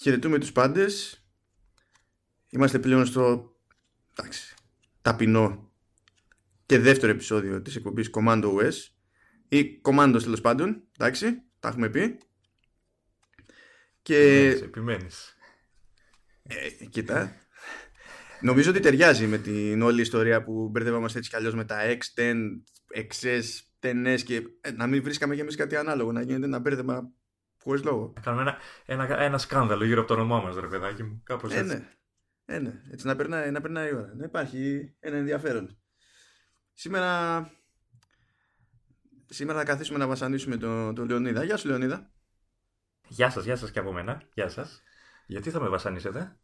Χαιρετούμε τους πάντες. Είμαστε πλέον στο εντάξει, ταπεινό και δεύτερο επεισόδιο της εκπομπής Commando OS ή Commando τέλο πάντων. Εντάξει, τα έχουμε πει. Και... Επιμένεις, επιμένεις. Ε, κοίτα. Νομίζω ότι ταιριάζει με την όλη ιστορία που μπερδεύαμαστε έτσι κι αλλιώς με τα X10, XS, 10S και ε, να μην βρίσκαμε και εμείς κάτι ανάλογο, να γίνεται ένα μπέρδεμα χωρίς λόγο. Κάνουμε ένα, ένα, ένα σκάνδαλο γύρω από το όνομά μας, ρε παιδάκι μου. Κάπως ε, έτσι. Ναι. Ε, ναι. Έτσι να περνάει, να περνάει η ώρα. Να υπάρχει ένα ενδιαφέρον. Σήμερα, σήμερα θα καθίσουμε να βασανίσουμε τον, τον Λεωνίδα. Γεια σου Λεωνίδα. Γεια σας, γεια σας και από μένα. Γεια σας. Γιατί θα με βασανίσετε;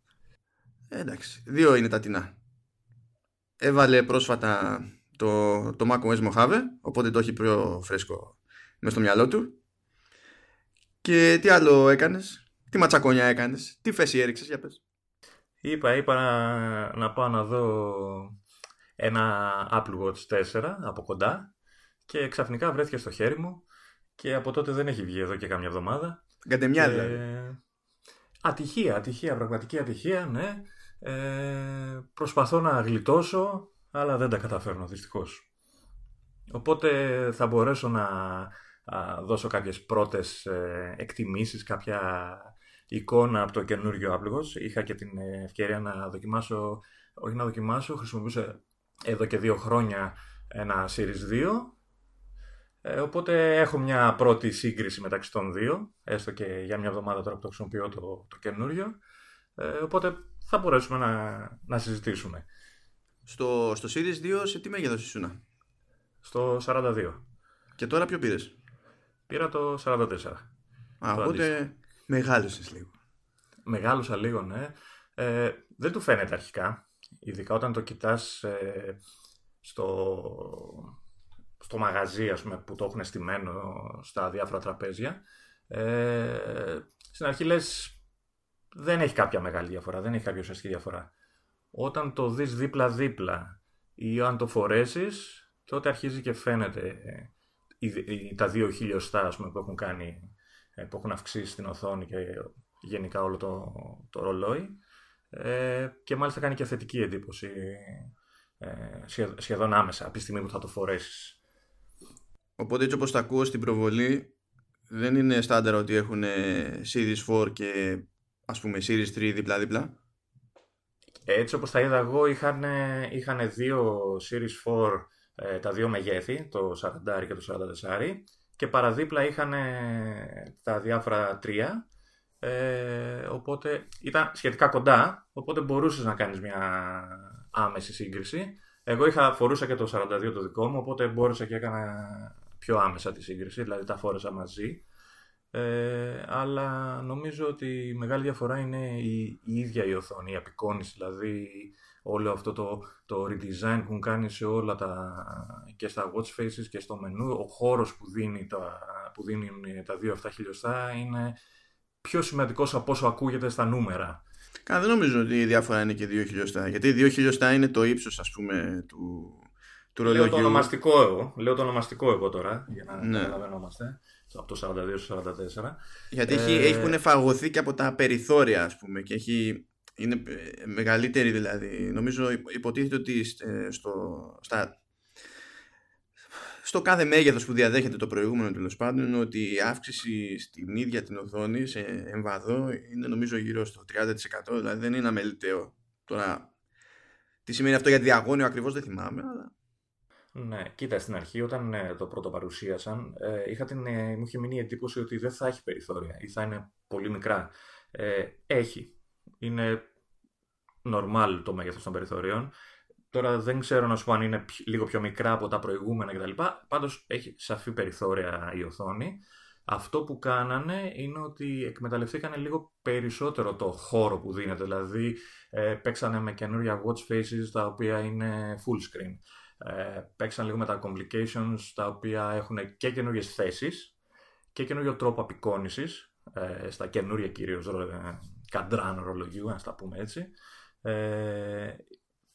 Ε, εντάξει, δύο είναι τα τεινά. Έβαλε πρόσφατα το, το macOS Mojave, οπότε το έχει πιο φρέσκο μέσα στο μυαλό του. Και τι άλλο έκανες, τι ματσακόνια έκανες, τι φέση έριξες, για πες. Είπα, είπα να, να πάω να δω ένα Apple Watch 4 από κοντά και ξαφνικά βρέθηκε στο χέρι μου και από τότε δεν έχει βγει εδώ και κάμια εβδομάδα. Κατεμιά δηλαδή. Ατυχία, ατυχία, πραγματική ατυχία, ναι. Ε, προσπαθώ να γλιτώσω, αλλά δεν τα καταφέρνω δυστυχώς. Οπότε θα μπορέσω να δώσω κάποιες πρώτες ε, εκτιμήσεις, κάποια εικόνα από το καινούργιο Apple Είχα και την ευκαιρία να δοκιμάσω, όχι να δοκιμάσω, χρησιμοποιούσα εδώ και δύο χρόνια ένα Series 2. Ε, οπότε έχω μια πρώτη σύγκριση μεταξύ των δύο, έστω και για μια εβδομάδα τώρα που το χρησιμοποιώ το, το καινούριο. Ε, οπότε θα μπορέσουμε να, να συζητήσουμε. Στο, στο Series 2 σε τι μέγεθος ήσουν; Στο 42. Και τώρα ποιο πήρες; Πήρα το 44. Α, οπότε μεγάλωσες λίγο. Μεγάλωσα λίγο, ναι. Ε, δεν του φαίνεται αρχικά. Ειδικά όταν το κοιτάς ε, στο, στο μαγαζί ας πούμε, που το έχουν στημένο στα διάφορα τραπέζια. Ε, στην αρχή λες δεν έχει κάποια μεγάλη διαφορά, δεν έχει κάποια ουσιαστική διαφορά. Όταν το δεις δίπλα-δίπλα ή αν το φορέσεις, τότε αρχίζει και φαίνεται ε, τα δύο χιλιοστά πούμε, που έχουν κάνει, ε, που έχουν αυξήσει την οθόνη και γενικά όλο το, το ρολόι. Ε, και μάλιστα κάνει και θετική εντύπωση ε, σχεδόν άμεσα από τη στιγμή που θα το φορέσεις. Οπότε έτσι όπως τα ακούω στην προβολή δεν είναι στάνταρ ότι έχουν Series 4 και ας πούμε Series 3 δίπλα-δίπλα. Έτσι όπως τα είδα εγώ είχαν, είχαν δύο Series 4 ε, τα δύο μεγέθη, το 40 και το 44 και παραδίπλα είχαν τα διάφορα τρία. Ε, οπότε ήταν σχετικά κοντά οπότε μπορούσες να κάνεις μια άμεση σύγκριση. Εγώ είχα, φορούσα και το 42 το δικό μου οπότε μπόρεσα και έκανα πιο άμεσα τη σύγκριση δηλαδή τα φόρεσα μαζί. Ε, αλλά νομίζω ότι η μεγάλη διαφορά είναι η, η ίδια η οθόνη, η απεικόνηση, δηλαδή όλο αυτό το, το redesign που έχουν κάνει σε όλα τα, και στα watch faces και στο μενού, ο χώρος που, δίνει τα, που δίνουν τα δύο αυτά χιλιοστά είναι πιο σημαντικός από όσο ακούγεται στα νούμερα. Καλά, δεν νομίζω ότι η διάφορα είναι και δύο χιλιοστά, γιατί δύο χιλιοστά είναι το ύψος ας πούμε του, του ρολογιού. Λέω το ονομαστικό εγώ, λέω το ονομαστικό εγώ τώρα, για να ναι. καταλαβαίνόμαστε από το 42 στο 44. Γιατί ε... έχουν φαγωθεί και από τα περιθώρια, ας πούμε, και έχει, είναι μεγαλύτερη δηλαδή. Νομίζω υποτίθεται ότι ε, στο, στα, στο κάθε μέγεθος που διαδέχεται το προηγούμενο τέλος πάντων ότι η αύξηση στην ίδια την οθόνη σε εμβαδό είναι νομίζω γύρω στο 30% δηλαδή δεν είναι αμεληταίο. Τώρα τι σημαίνει αυτό για διαγώνιο ακριβώς δεν θυμάμαι αλλά ναι, κοίτα, στην αρχή όταν ε, το πρώτο παρουσίασαν, ε, είχα την, ε, μου είχε μείνει η εντύπωση ότι δεν θα έχει περιθώρια ή θα είναι πολύ μικρά. Ε, έχει. Είναι normal το μέγεθος των περιθωρίων. Τώρα δεν ξέρω να σου πω αν είναι λίγο πιο μικρά από τα προηγούμενα κτλ. Πάντως έχει σαφή περιθώρια η οθόνη. Αυτό που κάνανε είναι ότι εκμεταλλευτήκανε λίγο περισσότερο το χώρο που δίνεται. Δηλαδή ε, παίξανε με καινούρια watch faces τα οποία είναι full screen ε, παίξαν λίγο με τα complications τα οποία έχουν και καινούριες θέσεις και καινούριο τρόπο απεικόνησης ε, στα καινούρια κυρίως ε, καντράν ρολογιού, να τα πούμε έτσι. Ε,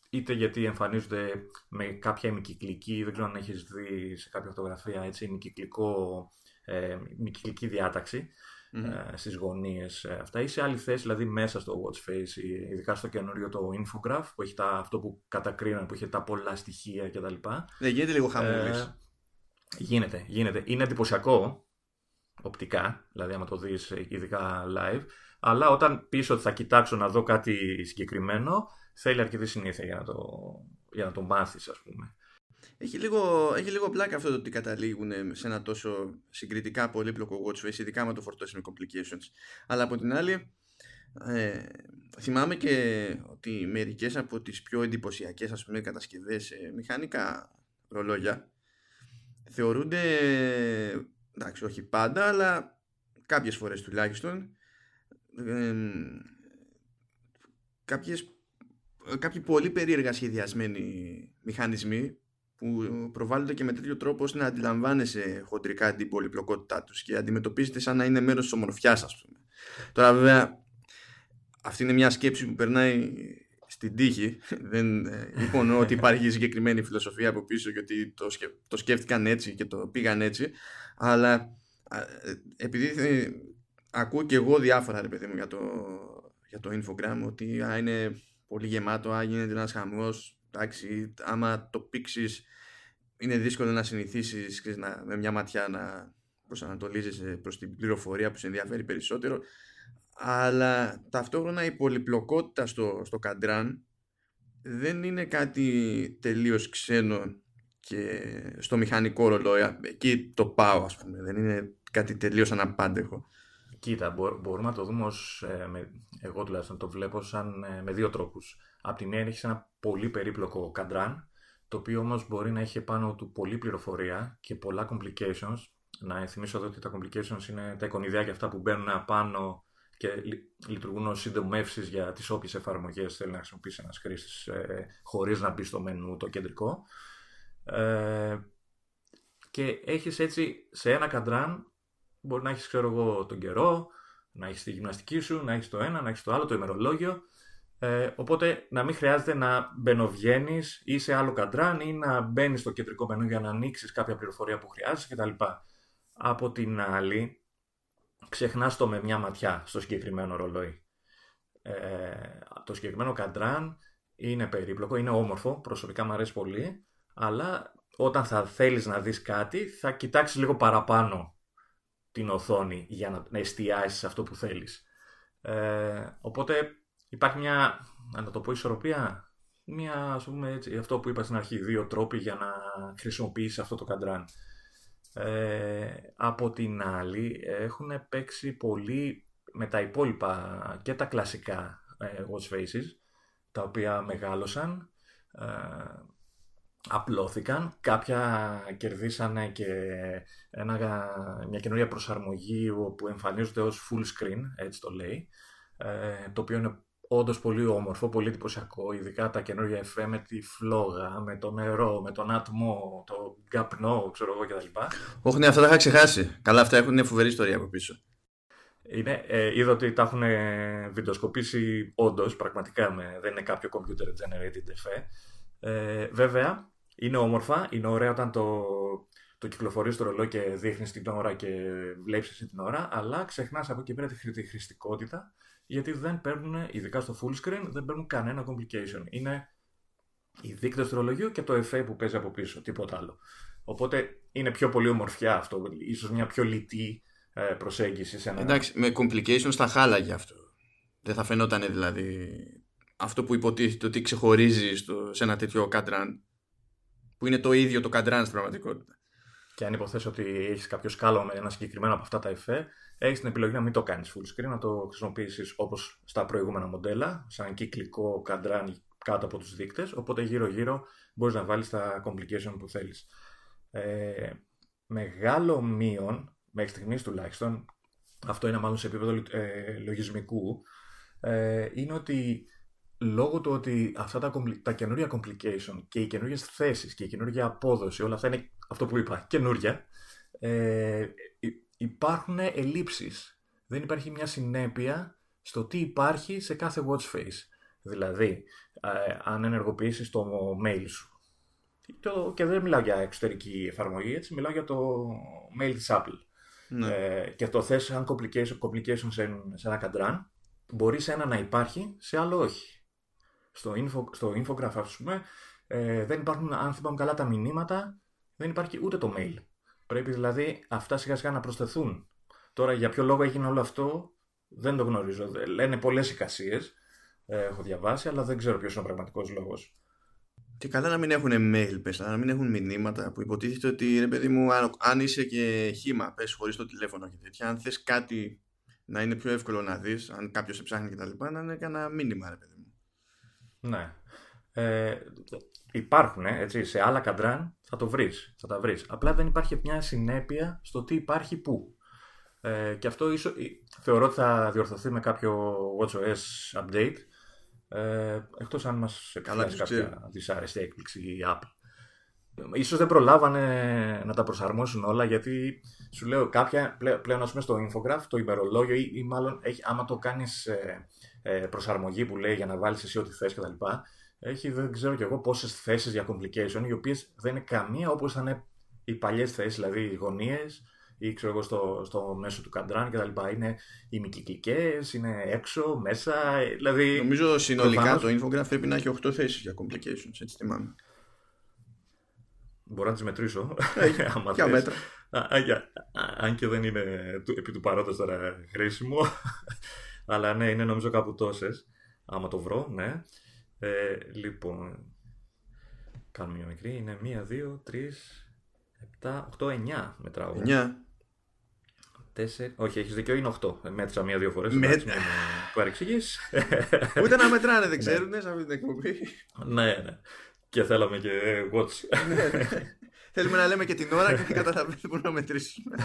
είτε γιατί εμφανίζονται με κάποια ημικυκλική, δεν ξέρω αν έχεις δει σε κάποια φωτογραφία έτσι, ημικυκλικό, ε, ημικυκλική διάταξη. mm-hmm. στις γωνίες ε, αυτά ή σε άλλη θέση, δηλαδή μέσα στο watch face, ειδικά στο καινούριο το infograph που έχει τα, αυτό που κατακρίνουν, που έχει τα πολλά στοιχεία κτλ. Δεν γίνεται λίγο χαμούλης. Ε, γίνεται, γίνεται. Είναι εντυπωσιακό οπτικά, δηλαδή άμα το δεις ειδικά live, αλλά όταν πεις ότι θα κοιτάξω να δω κάτι συγκεκριμένο, θέλει αρκετή συνήθεια για να το, για να το μάθεις ας πούμε. Έχει λίγο, έχει λίγο πλάκα αυτό το ότι καταλήγουν σε ένα τόσο συγκριτικά πολύπλοκο watch face, ειδικά με το φορτώσει με complications. Αλλά από την άλλη, ε, θυμάμαι και ότι μερικές από τις πιο εντυπωσιακές ας πούμε κατασκευές σε μηχανικά ρολόγια θεωρούνται, εντάξει όχι πάντα, αλλά κάποιες φορές τουλάχιστον ε, κάποιες, κάποιοι πολύ περίεργα σχεδιασμένοι μηχανισμοί που προβάλλονται και με τέτοιο τρόπο ώστε να αντιλαμβάνεσαι χοντρικά την πολυπλοκότητά τους και αντιμετωπίζεται σαν να είναι μέρος της ομορφιάς, ας πούμε. Τώρα, βέβαια, αυτή είναι μια σκέψη που περνάει στην τύχη. Δεν υπονοώ ότι υπάρχει συγκεκριμένη φιλοσοφία από πίσω και ότι το, το σκέφτηκαν έτσι και το πήγαν έτσι. Αλλά επειδή ακούω και εγώ διάφορα, ρε παιδί μου, για το, για το infogram, ότι α, είναι πολύ γεμάτο, α, γίνεται ένας χαμός. Εντάξει, άμα το πήξεις, είναι δύσκολο να συνηθίσεις με μια ματιά να προσανατολίζεσαι προς την πληροφορία που σε ενδιαφέρει περισσότερο. Αλλά ταυτόχρονα η πολυπλοκότητα στο, στο καντράν δεν είναι κάτι τελείως ξένο και στο μηχανικό ρολόι. Εκεί το πάω, ας πούμε. Δεν είναι κάτι τελείως αναπάντεχο. Κοίτα, μπορούμε να το δούμε ως, ε, με, εγώ τουλάχιστον το βλέπω σαν ε, με δύο τρόπους. Απ' τη μία έχει ένα πολύ περίπλοκο καντράν, το οποίο όμως μπορεί να έχει πάνω του πολλή πληροφορία και πολλά complications. Να θυμίσω εδώ ότι τα complications είναι τα εικονιδιάκια αυτά που μπαίνουν απάνω και λειτουργούν ως συντομεύσεις για τις όποιες εφαρμογές θέλει να χρησιμοποιήσει ένας χρήστης ε, χωρίς να μπει στο μενού το κεντρικό. Ε, και έχεις έτσι σε ένα καντράν μπορεί να έχεις ξέρω εγώ τον καιρό, να έχεις τη γυμναστική σου, να έχεις το ένα, να έχεις το άλλο, το ημερολόγιο ε, οπότε να μην χρειάζεται να μπαινοβγαίνεις ή σε άλλο καντράν ή να μπαίνεις στο κεντρικό μενού για να ανοίξεις κάποια πληροφορία που χρειάζεσαι κτλ. Από την άλλη, ξεχνάς το με μια ματιά στο συγκεκριμένο ρολόι. Ε, το συγκεκριμένο καντράν είναι περίπλοκο, είναι όμορφο, προσωπικά μου αρέσει πολύ, αλλά όταν θα θέλεις να δεις κάτι θα κοιτάξεις λίγο παραπάνω την οθόνη για να, να εστιάσεις σε αυτό που θέλεις. Ε, οπότε υπάρχει μια, να το πω, ισορροπία. Μια, ας πούμε, έτσι, αυτό που είπα στην αρχή, δύο τρόποι για να χρησιμοποιήσεις αυτό το καντράν. Ε, από την άλλη, έχουν παίξει πολύ με τα υπόλοιπα και τα κλασικά ε, watch faces, τα οποία μεγάλωσαν, ε, απλώθηκαν, κάποια κερδίσανε και ένα, μια καινούργια προσαρμογή που εμφανίζονται ως full screen, έτσι το λέει, ε, το οποίο είναι όντως πολύ όμορφο, πολύ εντυπωσιακό, ειδικά τα καινούργια εφέ με τη φλόγα, με το νερό, με τον άτμο, το καπνό, ξέρω εγώ κτλ. Όχι, ναι, αυτά τα είχα ξεχάσει. Καλά, αυτά έχουν μια φοβερή ιστορία από πίσω. Είναι, ε, είδα ότι τα έχουν βιντεοσκοπήσει όντως, πραγματικά, με, δεν είναι κάποιο computer generated εφέ. Ε, βέβαια, είναι όμορφα, είναι ωραία όταν το, το κυκλοφορείς στο ρολό και δείχνεις την ώρα και βλέπει την ώρα, αλλά ξεχνάς από εκεί πέρα τη χρηστικότητα γιατί δεν παίρνουν, ειδικά στο full screen, δεν παίρνουν κανένα complication. Είναι οι δείκτες του ρολογιού και το FA που παίζει από πίσω, τίποτα άλλο. Οπότε είναι πιο πολύ ομορφιά αυτό, ίσως μια πιο λιτή ε, προσέγγιση σε ένα... Εντάξει, με complications θα χάλαγε αυτό. Δεν θα φαινόταν δηλαδή αυτό που υποτίθεται ότι ξεχωρίζει στο, σε ένα τέτοιο καντράν που είναι το ίδιο το καντράν στην πραγματικότητα. Και αν υποθέσω ότι έχεις κάποιο σκάλο με ένα συγκεκριμένο από αυτά τα εφέ, έχεις την επιλογή να μην το κάνεις full screen, να το χρησιμοποιήσεις όπως στα προηγούμενα μοντέλα, σαν κυκλικό καντράν κάτω από τους δείκτες. Οπότε γύρω-γύρω μπορείς να βάλεις τα complication που θέλεις. Ε, μεγάλο μείον, μέχρι στιγμής τουλάχιστον, αυτό είναι μάλλον σε επίπεδο ε, λογισμικού, ε, είναι ότι λόγω του ότι αυτά τα, τα καινούργια complication και οι καινούργιε θέσεις και η καινούργια απόδοση, όλα αυτά είναι αυτό που είπα, καινούργια, ε, υπάρχουν ελλείψεις. Δεν υπάρχει μια συνέπεια στο τι υπάρχει σε κάθε watch face. Δηλαδή, ε, αν ενεργοποιήσεις το mail σου. Το, και δεν μιλάω για εξωτερική εφαρμογή, έτσι, μιλάω για το mail της Apple. ναι. ε, και το θες σαν complication, complication σε, σε ένα καντράν, μπορείς σε ένα να υπάρχει, σε άλλο όχι. Στο, info, στο infograph, ας πούμε, ε, δεν υπάρχουν, αν θυμάμαι καλά, τα μηνύματα, δεν υπάρχει ούτε το mail. Πρέπει δηλαδή αυτά σιγά σιγά να προσθεθούν. Τώρα για ποιο λόγο έγινε όλο αυτό, δεν το γνωρίζω. Λένε πολλές εικασίες, ε, έχω διαβάσει, αλλά δεν ξέρω ποιος είναι ο πραγματικός λόγος. Και καλά να μην έχουν mail, πες, να μην έχουν μηνύματα που υποτίθεται ότι ρε παιδί μου, αν, είσαι και χήμα, πες χωρίς το τηλέφωνο και τέτοια, αν θες κάτι να είναι πιο εύκολο να δεις, αν κάποιος σε ψάχνει και τα λοιπά, να είναι κανένα μήνυμα, ρε παιδί μου. Ναι. Ε, υπάρχουν, έτσι, σε άλλα καντράν θα το βρεις, θα τα βρεις. Απλά δεν υπάρχει μια συνέπεια στο τι υπάρχει πού. Ε, και αυτό ίσως, θεωρώ ότι θα διορθωθεί με κάποιο WatchOS update ε, εκτός αν μας επιφέρει κάποια δυσάρεστη έκπληξη η app. Ίσως δεν προλάβανε να τα προσαρμόσουν όλα γιατί σου λέω κάποια πλέον ας πούμε στο infograph το ημερολόγιο ή, ή μάλλον έχει, άμα το κάνεις ε, ε, προσαρμογή που λέει για να βάλεις εσύ ό,τι θες κτλ. Έχει δεν ξέρω κι εγώ πόσες θέσεις για complication οι οποίες δεν είναι καμία όπως ήταν οι παλιές θέσεις, δηλαδή οι γωνίες, ή ξέρω εγώ στο, στο μέσο του καντράν κτλ. Είναι ημικυκλικές, είναι έξω, μέσα. Δηλαδή, Νομίζω συνολικά το infograph πρέπει να έχει 8 θέσεις για complications, έτσι θυμάμαι. Μπορώ να τις μετρήσω. Ποια μέτρα. αν και δεν είναι επί του παρόντος τώρα χρήσιμο. Αλλά ναι, είναι νομίζω κάπου τόσες. Άμα το βρω, ναι. Ε, λοιπόν, κάνουμε μια μικρή. Είναι 1, 2, 3, 7, 8, 9 μετράω. 9. Όχι, έχεις δικαίωμα, είναι 8. Μέτρησα μία-δύο φορές. Μέτρα. Παρεξηγείς. Ούτε να μετράνε, δεν ναι. ξέρουν σε αυτή την εκπομπή. Ναι, ναι. Και θέλαμε και watch. Ναι, ναι. Θέλουμε να λέμε και την ώρα και τι καταλαβαίνουμε μπορούμε να μετρήσουμε.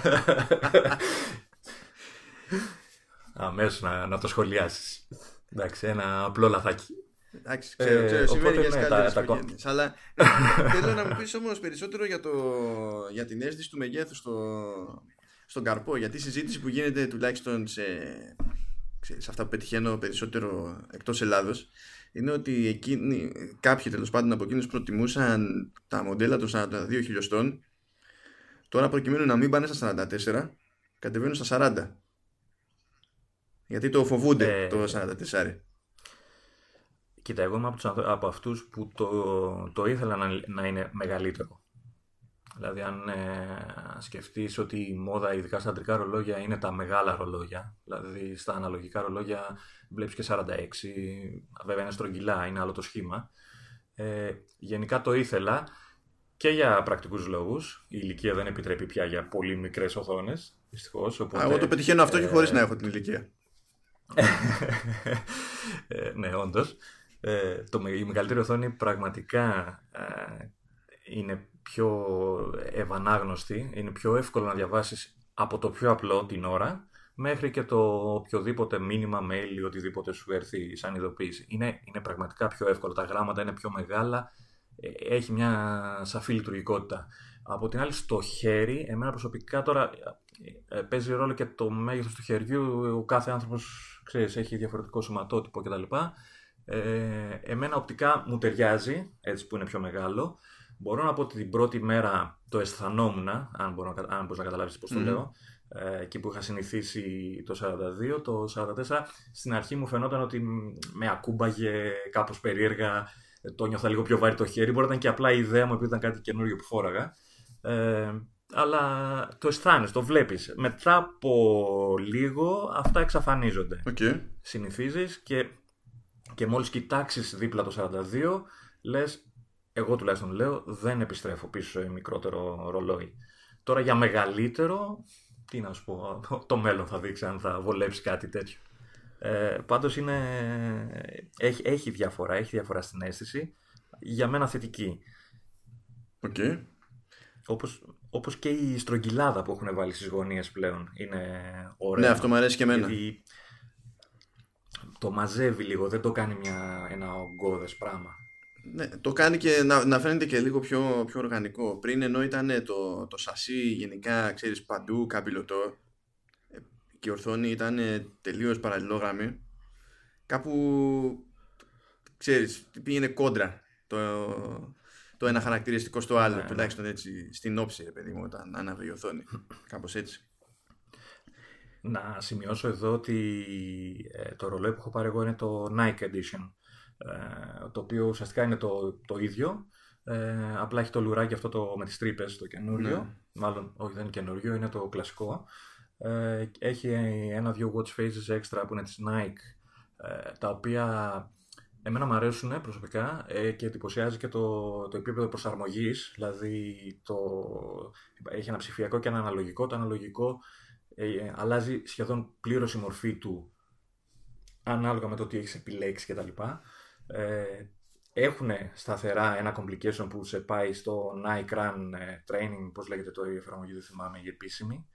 Αμέσως να, να το σχολιάσεις. Εντάξει, ένα απλό λαθάκι. Εντάξει, ξέρω, ξέρω, συμβαίνει για τις Αλλά θέλω να μου πεις όμως περισσότερο για, το, για την αίσθηση του μεγέθους στο, στον καρπό. Γιατί η συζήτηση που γίνεται τουλάχιστον σε, σε αυτά που πετυχαίνω περισσότερο εκτός Ελλάδος είναι ότι εκείνοι, κάποιοι τέλος πάντων από εκείνους προτιμούσαν τα μοντέλα των 42 χιλιοστών τώρα προκειμένου να μην πάνε στα 44 κατεβαίνουν στα 40 γιατί το φοβούνται ε, το 44 Κοίτα, εγώ είμαι από, από αυτούς που το, το ήθελα να, να είναι μεγαλύτερο. Δηλαδή αν ε, σκεφτείς ότι η μόδα ειδικά στα αντρικά ρολόγια είναι τα μεγάλα ρολόγια, δηλαδή στα αναλογικά ρολόγια βλέπεις και 46, βέβαια είναι στρογγυλά, είναι άλλο το σχήμα. Ε, γενικά το ήθελα και για πρακτικούς λόγους. Η ηλικία δεν επιτρέπει πια για πολύ μικρές οθόνες, δυστυχώς. Οπότε, εγώ το πετυχαίνω αυτό και χωρίς να έχω την ηλικία. ε, ναι, όντως. Ε, το, η μεγαλύτερη οθόνη πραγματικά ε, είναι πιο ευανάγνωστη, είναι πιο εύκολο να διαβάσεις από το πιο απλό την ώρα μέχρι και το οποιοδήποτε μήνυμα, mail ή οτιδήποτε σου έρθει σαν ειδοποίηση. Είναι, είναι πραγματικά πιο εύκολο, τα γράμματα είναι πιο μεγάλα, ε, έχει μια σαφή λειτουργικότητα. Από την άλλη στο χέρι, εμένα προσωπικά τώρα ε, παίζει ρόλο και το μέγεθος του χεριού, ο κάθε άνθρωπος ξέρεις, έχει διαφορετικό σωματότυπο κτλ. Ε, εμένα οπτικά μου ταιριάζει, έτσι που είναι πιο μεγάλο. Μπορώ να πω ότι την πρώτη μέρα το αισθανόμουν, αν, μπορώ, αν μπορείς να καταλάβεις πώς το λέω, ε, εκεί που είχα συνηθίσει το 42, το 44, στην αρχή μου φαινόταν ότι με ακούμπαγε κάπως περίεργα, το νιώθα λίγο πιο βάρη το χέρι, μπορεί να ήταν και απλά η ιδέα μου επειδή ήταν κάτι καινούριο που φόραγα. Ε, αλλά το αισθάνεσαι, το βλέπεις. Μετά από λίγο αυτά εξαφανίζονται. Okay. Συνηθίζεις και, και μόλις κοιτάξεις δίπλα το 42, λες εγώ τουλάχιστον λέω, δεν επιστρέφω πίσω σε μικρότερο ρολόι. Τώρα για μεγαλύτερο, τι να σου πω, το μέλλον θα δείξει αν θα βολέψει κάτι τέτοιο. Ε, πάντως είναι, έχει, έχει διαφορά, έχει διαφορά στην αίσθηση. Για μένα θετική. Οκ. Όπως, όπως και η στρογγυλάδα που έχουν βάλει στις γωνίες πλέον είναι ωραία. Ναι, αυτό μου αρέσει και εμένα. Το μαζεύει λίγο, δεν το κάνει μια, ένα ογκώδες πράγμα. Ναι, το κάνει και να, να φαίνεται και λίγο πιο, πιο οργανικό. Πριν ενώ ήταν το, το σασί γενικά, ξέρεις, παντού καμπυλωτό ε, και η ορθόνη ήταν τελείως παραλληλόγραμμη, κάπου, ξέρεις, πήγαινε κόντρα το, το ένα χαρακτηριστικό στο άλλο, ναι, ναι. τουλάχιστον έτσι στην όψη, παιδί μου, όταν ανάβει η οθόνη. Κάπως έτσι. Να σημειώσω εδώ ότι ε, το ρολόι που έχω πάρει εγώ είναι το Nike Edition, ε, το οποίο ουσιαστικά είναι το, το ίδιο, ε, απλά έχει το λουράκι αυτό το, με τις τρύπες, το καινούριο, ναι. μάλλον όχι δεν είναι καινούριο, είναι το κλασικό. Ε, έχει ένα-δυο watch faces extra που είναι της Nike, ε, τα οποία εμένα μου αρέσουν προσωπικά ε, και εντυπωσιάζει και το, το επίπεδο προσαρμογής, δηλαδή το, έχει ένα ψηφιακό και ένα αναλογικό. Το αναλογικό ε, αλλάζει σχεδόν πλήρως η μορφή του ανάλογα με το τι έχεις επιλέξει κτλ. Ε, έχουν σταθερά ένα complication που σε πάει στο Nike Run Training, πώς λέγεται το η εφαρμογή, δεν θυμάμαι, η επίσημη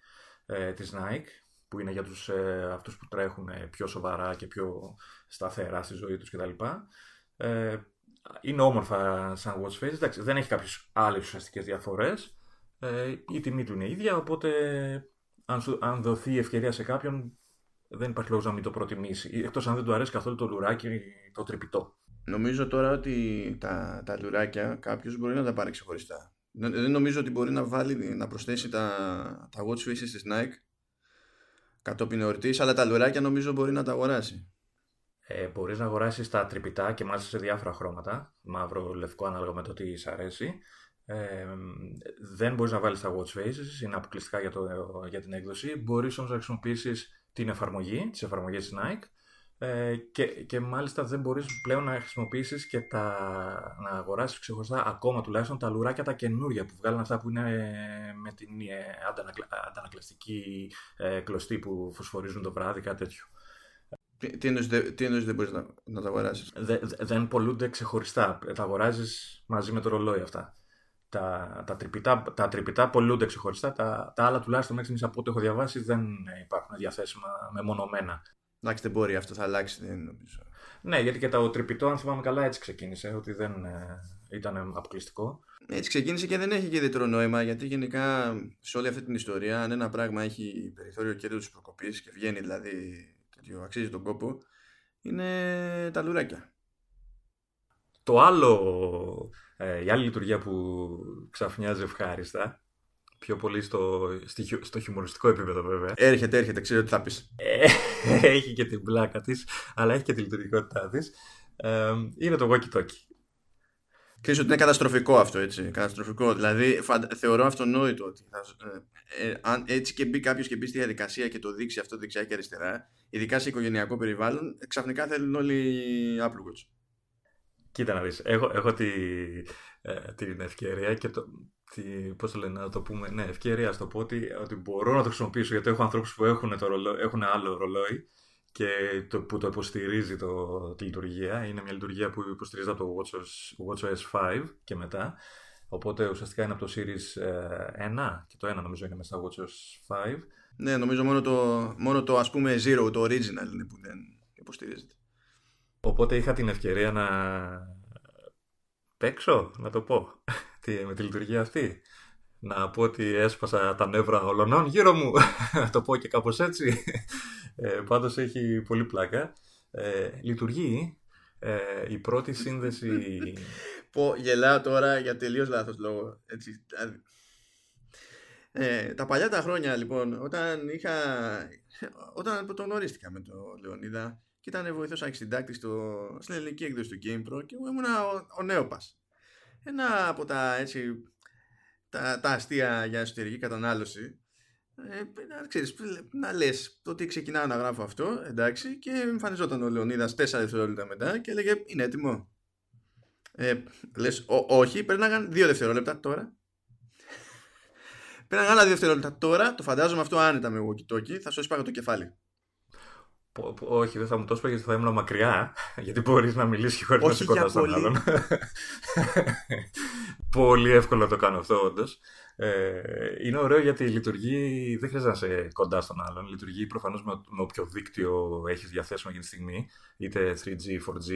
ε, της Nike, που είναι για τους, ε, αυτούς που τρέχουν πιο σοβαρά και πιο σταθερά στη ζωή τους κτλ. Ε, είναι όμορφα σαν watch face, εντάξει, δεν έχει κάποιες άλλες ουσιαστικές διαφορές. Ε, η τιμή του είναι ίδια, οπότε αν, σου, αν δοθεί ευκαιρία σε κάποιον δεν υπάρχει λόγος να μην το προτιμήσει. Εκτός αν δεν του αρέσει καθόλου το λουράκι, το τρυπητό. Νομίζω τώρα ότι τα, τα λουράκια κάποιος μπορεί να τα πάρει ξεχωριστά. Δεν νομίζω ότι μπορεί να, βάλει, να προσθέσει τα, τα watch faces της Nike κατόπιν εορτής, αλλά τα λουράκια νομίζω μπορεί να τα αγοράσει. Ε, Μπορείς να αγοράσεις τα τρυπητά και μάλιστα σε διάφορα χρώματα, μαύρο, λευκό, ανάλογα με το τι σ' αρέσει. Ε, δεν μπορείς να βάλεις τα watch faces, είναι αποκλειστικά για, το, για την έκδοση. Μπορείς όμως να χρησιμοποιήσεις την εφαρμογή, τις εφαρμογές της Nike ε, και, και μάλιστα δεν μπορείς πλέον να χρησιμοποιήσεις και τα, να αγοράσεις ξεχωριστά ακόμα τουλάχιστον τα λουράκια τα καινούρια που βγάλουν αυτά που είναι με την ε, αντανακλα, αντανακλαστική ε, κλωστή που φωσφορίζουν το βράδυ, κάτι τέτοιο. Τι εννοείς, δεν μπορείς να, να τα αγοράσεις; Δε, δεν πολλούνται ξεχωριστά. Τα αγοράζεις μαζί με το ρολόι αυτά. Τα, τα, τρυπητά, τα τρυπητά πολλούνται ξεχωριστά. Τα, τα άλλα τουλάχιστον μέχρι στιγμής από ό,τι έχω διαβάσει δεν υπάρχουν διαθέσιμα μεμονωμένα. Εντάξει, δεν μπορεί αυτό, θα αλλάξει, δεν νομίζω. Ναι, γιατί και το τρυπητό, αν θυμάμαι καλά, έτσι ξεκίνησε, ότι δεν ε, ήταν αποκλειστικό. Έτσι ξεκίνησε και δεν έχει και ιδιαίτερο νόημα, γιατί γενικά σε όλη αυτή την ιστορία, αν ένα πράγμα έχει περιθώριο κέρδους της προκοπής και βγαίνει δηλαδή τέτοιο, αξίζει τον κόπο, είναι τα λουράκια. Το άλλο, ε, η άλλη λειτουργία που ξαφνιάζει ευχάριστα Πιο πολύ στο, στο χιουμοριστικό επίπεδο βέβαια. Έρχεται, έρχεται, ξέρω τι θα πεις. Ε, έχει και την πλάκα της, αλλά έχει και τη λειτουργικότητά της. Ε, είναι το walkie talkie. Ξέρεις ότι είναι καταστροφικό αυτό, έτσι. Καταστροφικό. Δηλαδή, θεωρώ αυτονόητο ότι θα, ε, ε, αν έτσι και μπει κάποιος και μπει στη διαδικασία και το δείξει αυτό δεξιά και αριστερά, ειδικά σε οικογενειακό περιβάλλον, ξαφνικά θέλουν όλοι Apple Watch. Κοίτα να δεις, έχω, έχω τη, ε, την ευκαιρία και το, τι, πώς το λένε, να το πούμε, ναι, ευκαιρία, στο πω ότι, ότι μπορώ να το χρησιμοποιήσω γιατί έχω ανθρώπους που έχουν, το έχουν άλλο ρολόι και το, που το υποστηρίζει το, τη λειτουργία. Είναι μια λειτουργία που υποστηρίζει από το WatchOS, WatchOS 5 και μετά. Οπότε ουσιαστικά είναι από το Series 1 ε, και το 1 νομίζω είναι μέσα στο WatchOS 5. Ναι, νομίζω μόνο το, μόνο το ας πούμε Zero, το original είναι που δεν υποστηρίζεται. Οπότε είχα την ευκαιρία να παίξω, να το πω με τη λειτουργία αυτή. Να πω ότι έσπασα τα νεύρα ολονών γύρω μου. Να το πω και κάπως έτσι. Ε, πάντως έχει πολύ πλάκα. Ε, λειτουργεί. Ε, η πρώτη σύνδεση... Πω, γελάω τώρα για τελείως λάθος λόγο. Έτσι, ε, τα παλιά τα χρόνια λοιπόν, όταν είχα. Όταν τον γνωρίστηκα με τον Λεωνίδα και ήταν βοηθό αρχισυντάκτη στην ελληνική έκδοση του GamePro και εγώ ήμουν ο, ο Νέοπας. Ένα από τα, έτσι, τα, τα αστεία για εσωτερική κατανάλωση ε, να, ξέρεις, να λες το ότι ξεκινάω να γράφω αυτό εντάξει και εμφανιζόταν ο Λεωνίδας 4 δευτερόλεπτα μετά και έλεγε είναι έτοιμο ε, λες όχι πρέπει να κάνει 2 δευτερόλεπτα τώρα πρέπει να κάνει 2 δευτερόλεπτα τώρα το φαντάζομαι αυτό άνετα με walkie talkie θα σου έσπαγα το κεφάλι όχι, δεν θα μου το έσπαγε γιατί θα ήμουν μακριά. Γιατί μπορείς να μιλήσεις χωρίς να σηκώνει τον άλλον. πολύ εύκολο να το κάνω αυτό, όντως. Ε, είναι ωραίο γιατί λειτουργεί, δεν χρειάζεται να είσαι κοντά στον άλλον. Λειτουργεί προφανώς με, με όποιο δίκτυο έχεις διαθέσιμο για τη στιγμή, είτε 3G, 4G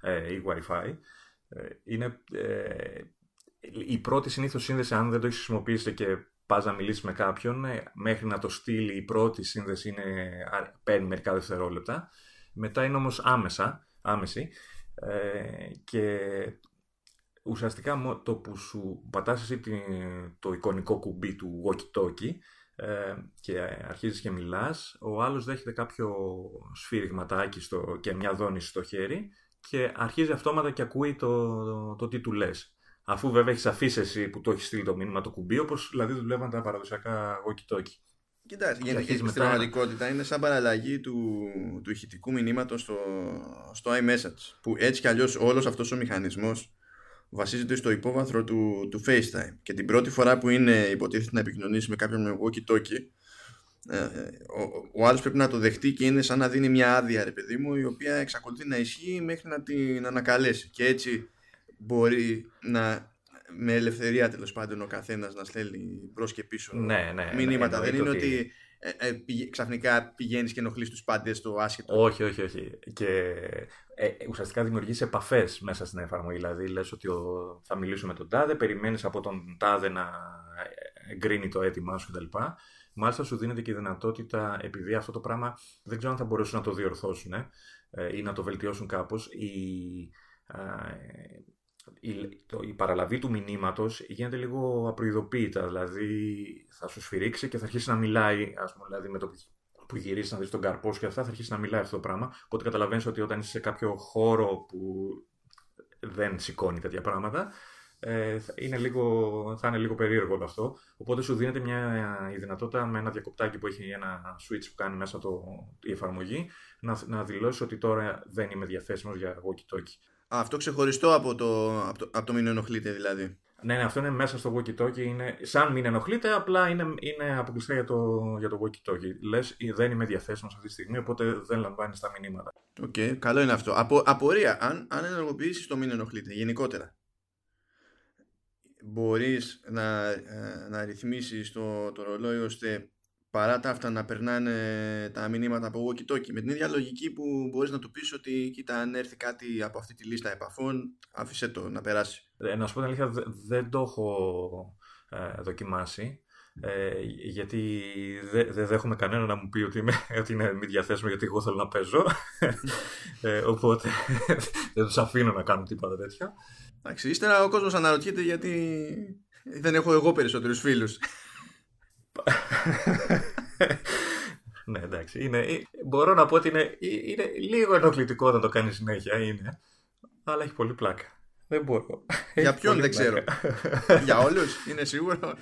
ε, ή Wi-Fi. Ε, είναι ε, η πρώτη συνήθως σύνδεση, αν δεν το έχεις χρησιμοποιήσει και πας να μιλήσεις με κάποιον, ε, μέχρι να το στείλει η πρώτη σύνδεση είναι, παίρνει μερικά δευτερόλεπτα. Μετά είναι όμως άμεσα, άμεση ε, και ουσιαστικά το που σου πατάς εσύ το εικονικό κουμπί του walkie-talkie ε, και αρχίζεις και μιλάς, ο άλλος δέχεται κάποιο σφύριγματάκι στο, και μια δόνηση στο χέρι και αρχίζει αυτόματα και ακούει το, το, το τι του λες. Αφού βέβαια έχεις αφήσει εσύ που το έχεις στείλει το μήνυμα το κουμπί, όπως δηλαδή δουλεύαν τα παραδοσιακά walkie-talkie. Κοιτάξτε, γιατί στην μετά... πραγματικότητα είναι σαν παραλλαγή του, του ηχητικού μηνύματος στο, στο iMessage. Που έτσι κι αλλιώς όλος αυτός ο μηχανισμός βασίζεται στο υπόβαθρο του, του FaceTime. Και την πρώτη φορά που είναι υποτίθεται να επικοινωνήσει με κάποιον με walkie-talkie, ε, ε, ο, ο άλλος πρέπει να το δεχτεί και είναι σαν να δίνει μια άδεια, ρε παιδί μου, η οποία εξακολουθεί να ισχύει μέχρι να την ανακαλέσει. Και έτσι μπορεί να με ελευθερία τέλος πάντων ο καθένας να στέλνει μπρος και πίσω ναι, ναι, μηνύματα. Δεν είναι ότι, ε, ε, ξαφνικά πηγαίνεις και ενοχλείς τους πάντες στο άσχετο. Όχι, όχι, όχι. Και ε, ουσιαστικά δημιουργείς επαφές μέσα στην εφαρμογή. Δηλαδή, λες ότι ο, θα μιλήσω με τον τάδε, περιμένεις από τον τάδε να εγκρίνει το αίτημά σου κτλ. Μάλιστα, σου δίνεται και η δυνατότητα, επειδή αυτό το πράγμα δεν ξέρω αν θα μπορέσουν να το διορθώσουν ε, ή να το βελτιώσουν κάπως. Η, η, το, η παραλαβή του μηνύματος γίνεται λίγο απροειδοποίητα. Δηλαδή θα σου σφυρίξει και θα αρχίσει να μιλάει, ας πούμε, δηλαδή με το που γυρίσει να δεις τον καρπός και αυτά, θα αρχίσει να μιλάει αυτό το πράγμα. Οπότε καταλαβαίνεις ότι όταν είσαι σε κάποιο χώρο που δεν σηκώνει τέτοια πράγματα, ε, είναι λίγο, θα είναι λίγο περίεργο όλο αυτό. Οπότε σου δίνεται μια, η δυνατότητα με ένα διακοπτάκι που έχει ένα switch που κάνει μέσα το, η εφαρμογή να, να δηλώσεις ότι τώρα δεν είμαι διαθέσιμος για walkie-talkie. Αυτό ξεχωριστό από το, από το, από το μην ενοχλείτε δηλαδή. Ναι, ναι, αυτό είναι μέσα στο walkie-talkie. Είναι σαν μην ενοχλείτε, απλά είναι, είναι αποκλειστικά για το, για το walkie-talkie. Λες, δεν είμαι διαθέσιμος αυτή τη στιγμή, οπότε δεν λαμβάνεις τα μηνύματα. OK, okay, καλό είναι αυτό. Απο, απορία, αν, αν ενεργοποιήσεις το μην ενοχλείτε γενικότερα, μπορείς να, ε, να ρυθμίσεις το, το ρολόι ώστε παρά τα αυτά να περνάνε τα μηνύματα από walkie-talkie με την ίδια λογική που μπορείς να του πεις ότι κοίτα αν έρθει κάτι από αυτή τη λίστα επαφών άφησε το να περάσει. Ε, να σου πω την αλήθεια δεν το έχω ε, δοκιμάσει ε, γιατί δεν δε δέχομαι κανένα να μου πει ότι, είμαι, ότι είναι μη διαθέσιμο γιατί εγώ θέλω να παίζω ε, οπότε δεν τους αφήνω να κάνουν τίποτα τέτοια. Εντάξει, ύστερα ο κόσμος αναρωτιέται γιατί δεν έχω εγώ περισσότερους φίλους. ναι, εντάξει. Είναι, μπορώ να πω ότι είναι, είναι λίγο ενοχλητικό να το κάνεις συνέχεια. Είναι. Αλλά έχει πολύ πλάκα. Δεν μπορώ. Για ποιον δεν ξέρω. Για όλους, είναι σίγουρο.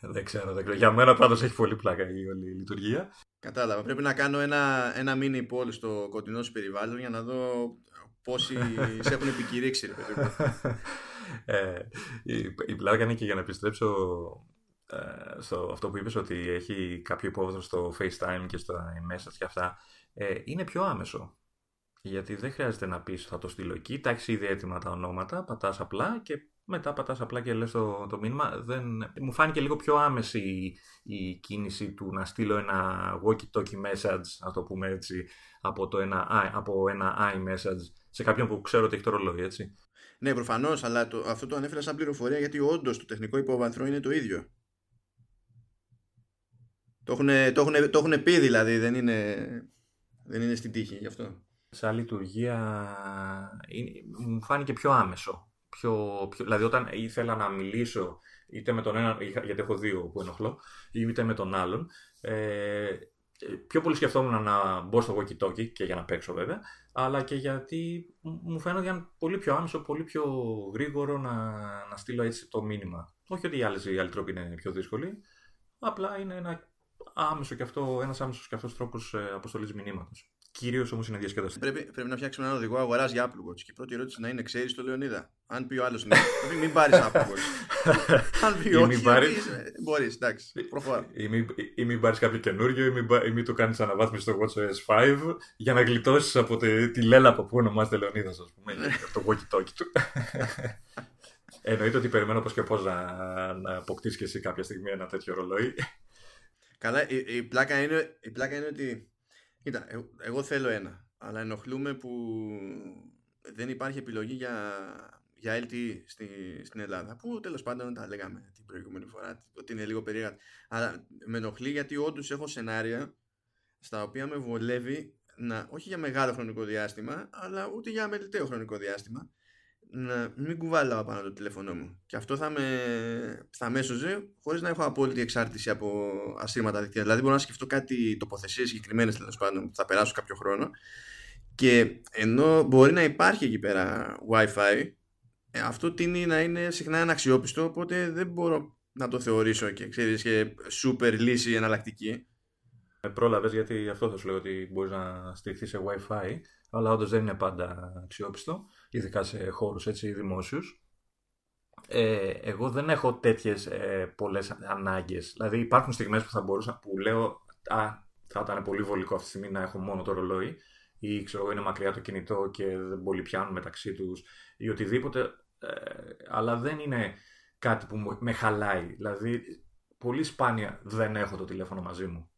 Δεν ξέρω, δεν ξέρω. Για μένα πάντως έχει πολύ πλάκα η όλη η λειτουργία. Κατάλαβα. Πρέπει να κάνω ένα, ένα mini poll στο κοντινό σου περιβάλλον για να δω πόσοι σε έχουν επικηρύξει, ρε παιδί ε, η, η πλάκα είναι και για να επιστρέψω ε, στο αυτό που είπες ότι έχει κάποιο υπόβαθρο στο FaceTime και στο iMessage και αυτά, ε, είναι πιο άμεσο. Γιατί δεν χρειάζεται να πεις θα το στείλω εκεί, τα έχεις ήδη έτοιμα τα ονόματα, πατάς απλά και μετά πατάς απλά και λες το, το μήνυμα. Δεν... Μου φάνηκε λίγο πιο άμεση η, κίνηση του να στείλω ένα walkie-talkie message, να το πούμε έτσι, από, το ένα, από ένα iMessage σε κάποιον που ξέρω ότι έχει το ρολόι, έτσι. Ναι, προφανώς, αλλά το, αυτό το ανέφερα σαν πληροφορία γιατί όντως το τεχνικό υπόβαθρο είναι το ίδιο. Το έχουν, το έχουν, το έχουν πει δηλαδή, δεν είναι, δεν είναι στην τύχη γι' αυτό. Σαν λειτουργία μου φάνηκε πιο άμεσο. Πιο, πιο, δηλαδή όταν ήθελα να μιλήσω είτε με τον ένα, γιατί έχω δύο που ενοχλώ, είτε με τον άλλον, ε, πιο πολύ σκεφτόμουν να μπω στο walkie-talkie και για να παίξω βέβαια, αλλά και γιατί μου φαίνεται πολύ πιο άμεσο, πολύ πιο γρήγορο να, να στείλω έτσι το μήνυμα. Όχι ότι οι, άλλες, οι άλλοι τρόποι είναι πιο δύσκολοι, απλά είναι ένα άμεσο και αυτό, ένας άμεσος και αυτός τρόπος ε, αποστολής μηνύματος. Κυρίως όμως είναι διασκεδαστή. Πρέπει, πρέπει να φτιάξουμε έναν οδηγό αγοράς για Apple Watch. Και η πρώτη ερώτηση να είναι: Ξέρεις το Λεωνίδα; Αν πει ο άλλος ναι, μην πάρεις Apple Watch. Αν πει όχι, μπορείς, εντάξει. Προχώρα. Ή μην πάρεις κάποιο καινούριο, ή μην, μην το κάνεις αναβάθμιση στο WatchOS 5 για να γλιτώσεις από τη, τη λέλα από πού ονομάζεται Λεωνίδας, ας πούμε. το walkie-talkie του. Εννοείται ότι περιμένω πώ και πώς να, να αποκτήσεις και εσύ κάποια στιγμή ένα τέτοιο ρολόι. Καλά, η, η, πλάκα είναι, η πλάκα είναι ότι. Κοίτα, εγώ θέλω ένα. Αλλά ενοχλούμε που δεν υπάρχει επιλογή για, για LTE στη, στην Ελλάδα. Που τέλος πάντων τα λέγαμε την προηγούμενη φορά, ότι είναι λίγο περίεργα. Αλλά με ενοχλεί γιατί όντως έχω σενάρια στα οποία με βολεύει να, όχι για μεγάλο χρονικό διάστημα, αλλά ούτε για μελιτέο χρονικό διάστημα, να μην κουβαλάω πάνω το τηλέφωνό μου. Και αυτό θα με, θα με έσωζε χωρίς να έχω απόλυτη εξάρτηση από ασύρματα δίκτυα. Δηλαδή, μπορώ να σκεφτώ κάτι τοποθεσίες συγκεκριμένες τέλος πάντων που θα περάσω κάποιο χρόνο. Και ενώ μπορεί να υπάρχει εκεί πέρα WiFi, ε, αυτό τίνει να είναι συχνά αναξιόπιστο, οπότε δεν μπορώ να το θεωρήσω και ξέρεις και super λύση εναλλακτική. Ε, Πρόλαβες γιατί αυτό θα σου λέω ότι μπορείς να στηριχθείς σε WiFi, αλλά όντως δεν είναι πάντα αξιόπιστο, ειδικά σε χώρους έτσι δημόσιους. Ε, εγώ δεν έχω τέτοιες ε, πολλές ανάγκες. Δηλαδή, υπάρχουν στιγμές που θα μπορούσα που λέω Α, θα ήταν πολύ βολικό αυτή τη στιγμή να έχω μόνο το ρολόι, ή ξέρω εγώ είναι μακριά το κινητό και δεν πολύ πιάνουν μεταξύ τους, ή οτιδήποτε. Ε, αλλά δεν είναι κάτι που με χαλάει. Δηλαδή, πολύ σπάνια δεν έχω το τηλέφωνο μαζί μου.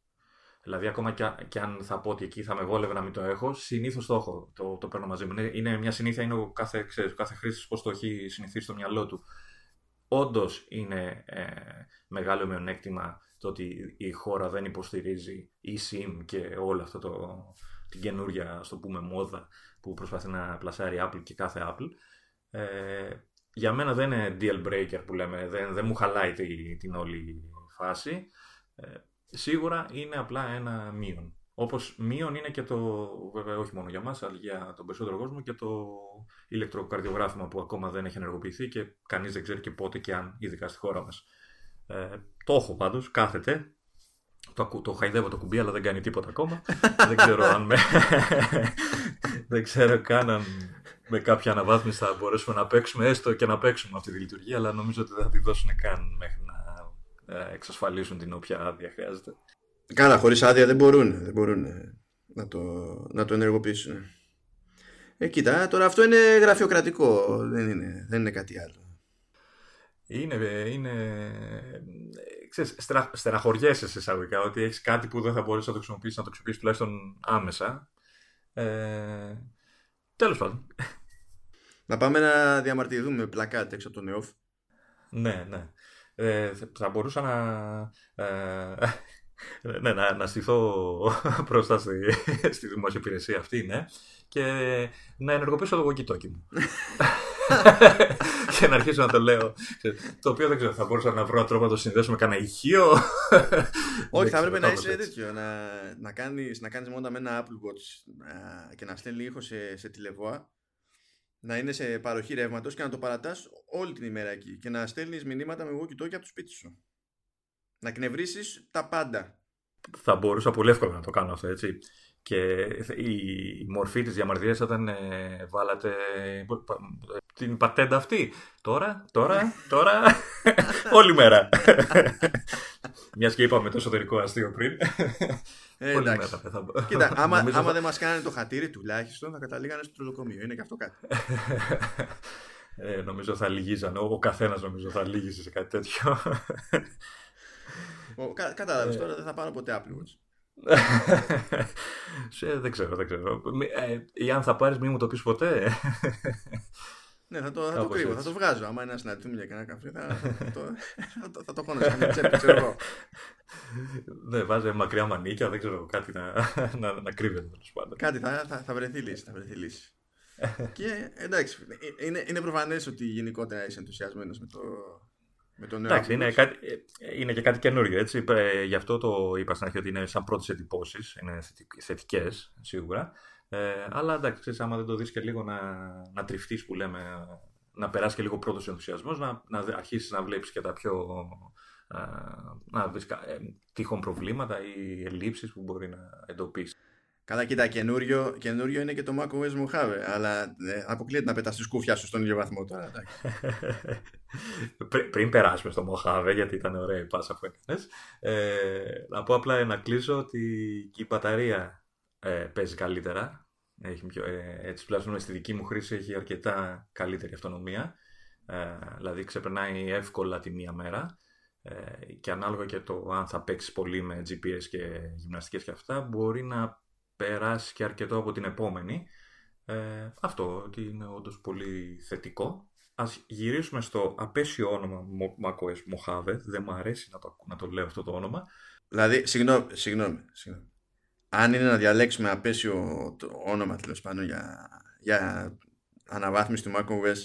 Δηλαδή, ακόμα και, αν θα πω ότι εκεί θα με βόλευε να μην το έχω, συνήθως το έχω. Το, το παίρνω μαζί μου. Είναι, μια συνήθεια, είναι ο κάθε, ξέρεις, κάθε χρήστη πώς το έχει συνηθίσει στο μυαλό του. Όντως είναι ε, μεγάλο μειονέκτημα το ότι η χώρα δεν υποστηρίζει eSIM και όλο αυτό το, την καινούρια, ας το πούμε, μόδα που προσπαθεί να πλασάρει Apple και κάθε Apple. Ε, για μένα δεν είναι deal breaker που λέμε, δεν, δεν μου χαλάει την όλη φάση. Ε, σίγουρα είναι απλά ένα μείον. Όπως μείον είναι και το, βέβαια όχι μόνο για μας, αλλά για τον περισσότερο κόσμο και το ηλεκτροκαρδιογράφημα που ακόμα δεν έχει ενεργοποιηθεί και κανείς δεν ξέρει και πότε και αν, ειδικά στη χώρα μας. Ε, το έχω πάντως, κάθεται. Το, το χαϊδεύω το κουμπί, αλλά δεν κάνει τίποτα ακόμα. δεν ξέρω αν με. δεν ξέρω καν αν με κάποια αναβάθμιση θα μπορέσουμε να παίξουμε, έστω και να παίξουμε αυτή τη λειτουργία, αλλά νομίζω ότι δεν θα τη δώσουν καν μέχρι να ε, εξασφαλίσουν την όποια άδεια χρειάζεται. Καλά, χωρίς άδεια δεν μπορούν, δεν μπορούν να, το, να το ενεργοποιήσουν. Ε, κοίτα, τώρα αυτό είναι γραφειοκρατικό, δεν είναι, δεν είναι κάτι άλλο. Είναι, είναι ξέρεις, στερα, στεραχωριέσαι σε εισαγωγικά ότι έχεις κάτι που δεν θα μπορείς να το χρησιμοποιήσεις, να το χρησιμοποιήσεις τουλάχιστον άμεσα. Ε, τέλος πάντων. Να πάμε να διαμαρτυρηθούμε πλακάτε έξω από τον ΕΟΦ. Ναι, ναι. Ε, θα μπορούσα να, ε, ναι, να, να στηθώ μπροστά στη, στη δημόσια υπηρεσία αυτή, ναι, και να ενεργοποιήσω το walkie μου. και να αρχίσω να το λέω. Το οποίο δεν ξέρω, θα μπορούσα να βρω έναν τρόπο να το συνδέσω με κανένα ηχείο. Όχι, θα έπρεπε να είσαι τέτοιο. Να, να κάνεις να κάνεις μόνο με ένα Apple Watch και να στέλνει ήχο σε, σε τηλεβόα να είναι σε παροχή ρεύματος και να το παρατάς όλη την ημέρα εκεί και να στέλνεις μηνύματα με walkie talkie από το σπίτι σου. Να κνευρίσει τα πάντα. Θα μπορούσα πολύ εύκολα να το κάνω αυτό, έτσι. Και η, μορφή της διαμαρτυρίας όταν ε, βάλατε την πατέντα αυτή. Τώρα, τώρα, τώρα, όλη μέρα. Μιας και είπαμε το εσωτερικό αστείο πριν. Ε, εντάξει. Κοίτα, άμα, άμα δεν μας κάνανε το χατήρι τουλάχιστον θα καταλήγανε στο τρολοκομείο. Είναι και αυτό κάτι. Ε, νομίζω θα λυγίζανε. Ο, ο καθένας νομίζω θα λύγησε σε κάτι τέτοιο. Κα, Κατάλαβες τώρα δεν θα πάρω ποτέ Apple Watch. δεν ξέρω, δεν ξέρω. Ε, ή αν θα πάρεις, μη μου το πεις ποτέ. Ναι, θα το, θα το κρύβω, θα το βγάζω. Άμα είναι να συναντηθούμε για κανένα καφέ, θα, θα, το, θα, θα το χώνω σε μια τσέπη, ξέρω εγώ. Ναι, βάζει μακριά μανίκια, δεν ξέρω, κάτι να, να, να κρύβεται τέλος πάντων. Κάτι θα, θα, θα βρεθεί λύση. Θα βρεθεί λύση. και εντάξει, είναι, είναι προφανές ότι γενικότερα είσαι ενθουσιασμένος με το, με το νέο Εντάξει, είναι, κάτι, είναι και κάτι καινούριο. Έτσι. Γι' αυτό το είπα στην αρχή ότι είναι σαν πρώτες εντυπώσεις. Είναι θετικές σίγουρα. Ε, αλλά εντάξει, ξέρεις, άμα δεν το δεις και λίγο να, να τριφτείς που λέμε, να περάσεις και λίγο πρώτος ενθουσιασμός, να, να αρχίσεις να βλέπεις και τα πιο ε, να δεις ε, τυχόν προβλήματα ή ελλείψεις που μπορεί να εντοπίσεις. Καλά, κοίτα, καινούριο, καινούριο είναι και το macOS Mojave, αλλά ε, αποκλείεται να πετάς τη σκούφια σου στον ίδιο βαθμό τώρα. πριν, πριν περάσουμε στο Mojave, γιατί ήταν ωραία η πάσα που έκανες, ε, να πω απλά να κλείσω ότι και η μπαταρία ε, παίζει καλύτερα. Έχει πιο, ε, έτσι τουλάχιστον στη δική μου χρήση έχει αρκετά καλύτερη αυτονομία. Ε, δηλαδή ξεπερνάει εύκολα τη μία μέρα ε, και ανάλογα και το αν θα παίξει πολύ με GPS και γυμναστικές και αυτά μπορεί να περάσει και αρκετό από την επόμενη. Ε, αυτό ότι είναι όντως πολύ θετικό. Ας γυρίσουμε στο απέσιο όνομα macOS Mojave. Δεν μου αρέσει να το, να το λέω αυτό το όνομα. Δηλαδή, συγγνώμη, συγγνώμη, συγγνώμη αν είναι να διαλέξουμε απέσιο το όνομα τέλος πάντων για, για αναβάθμιση του macOS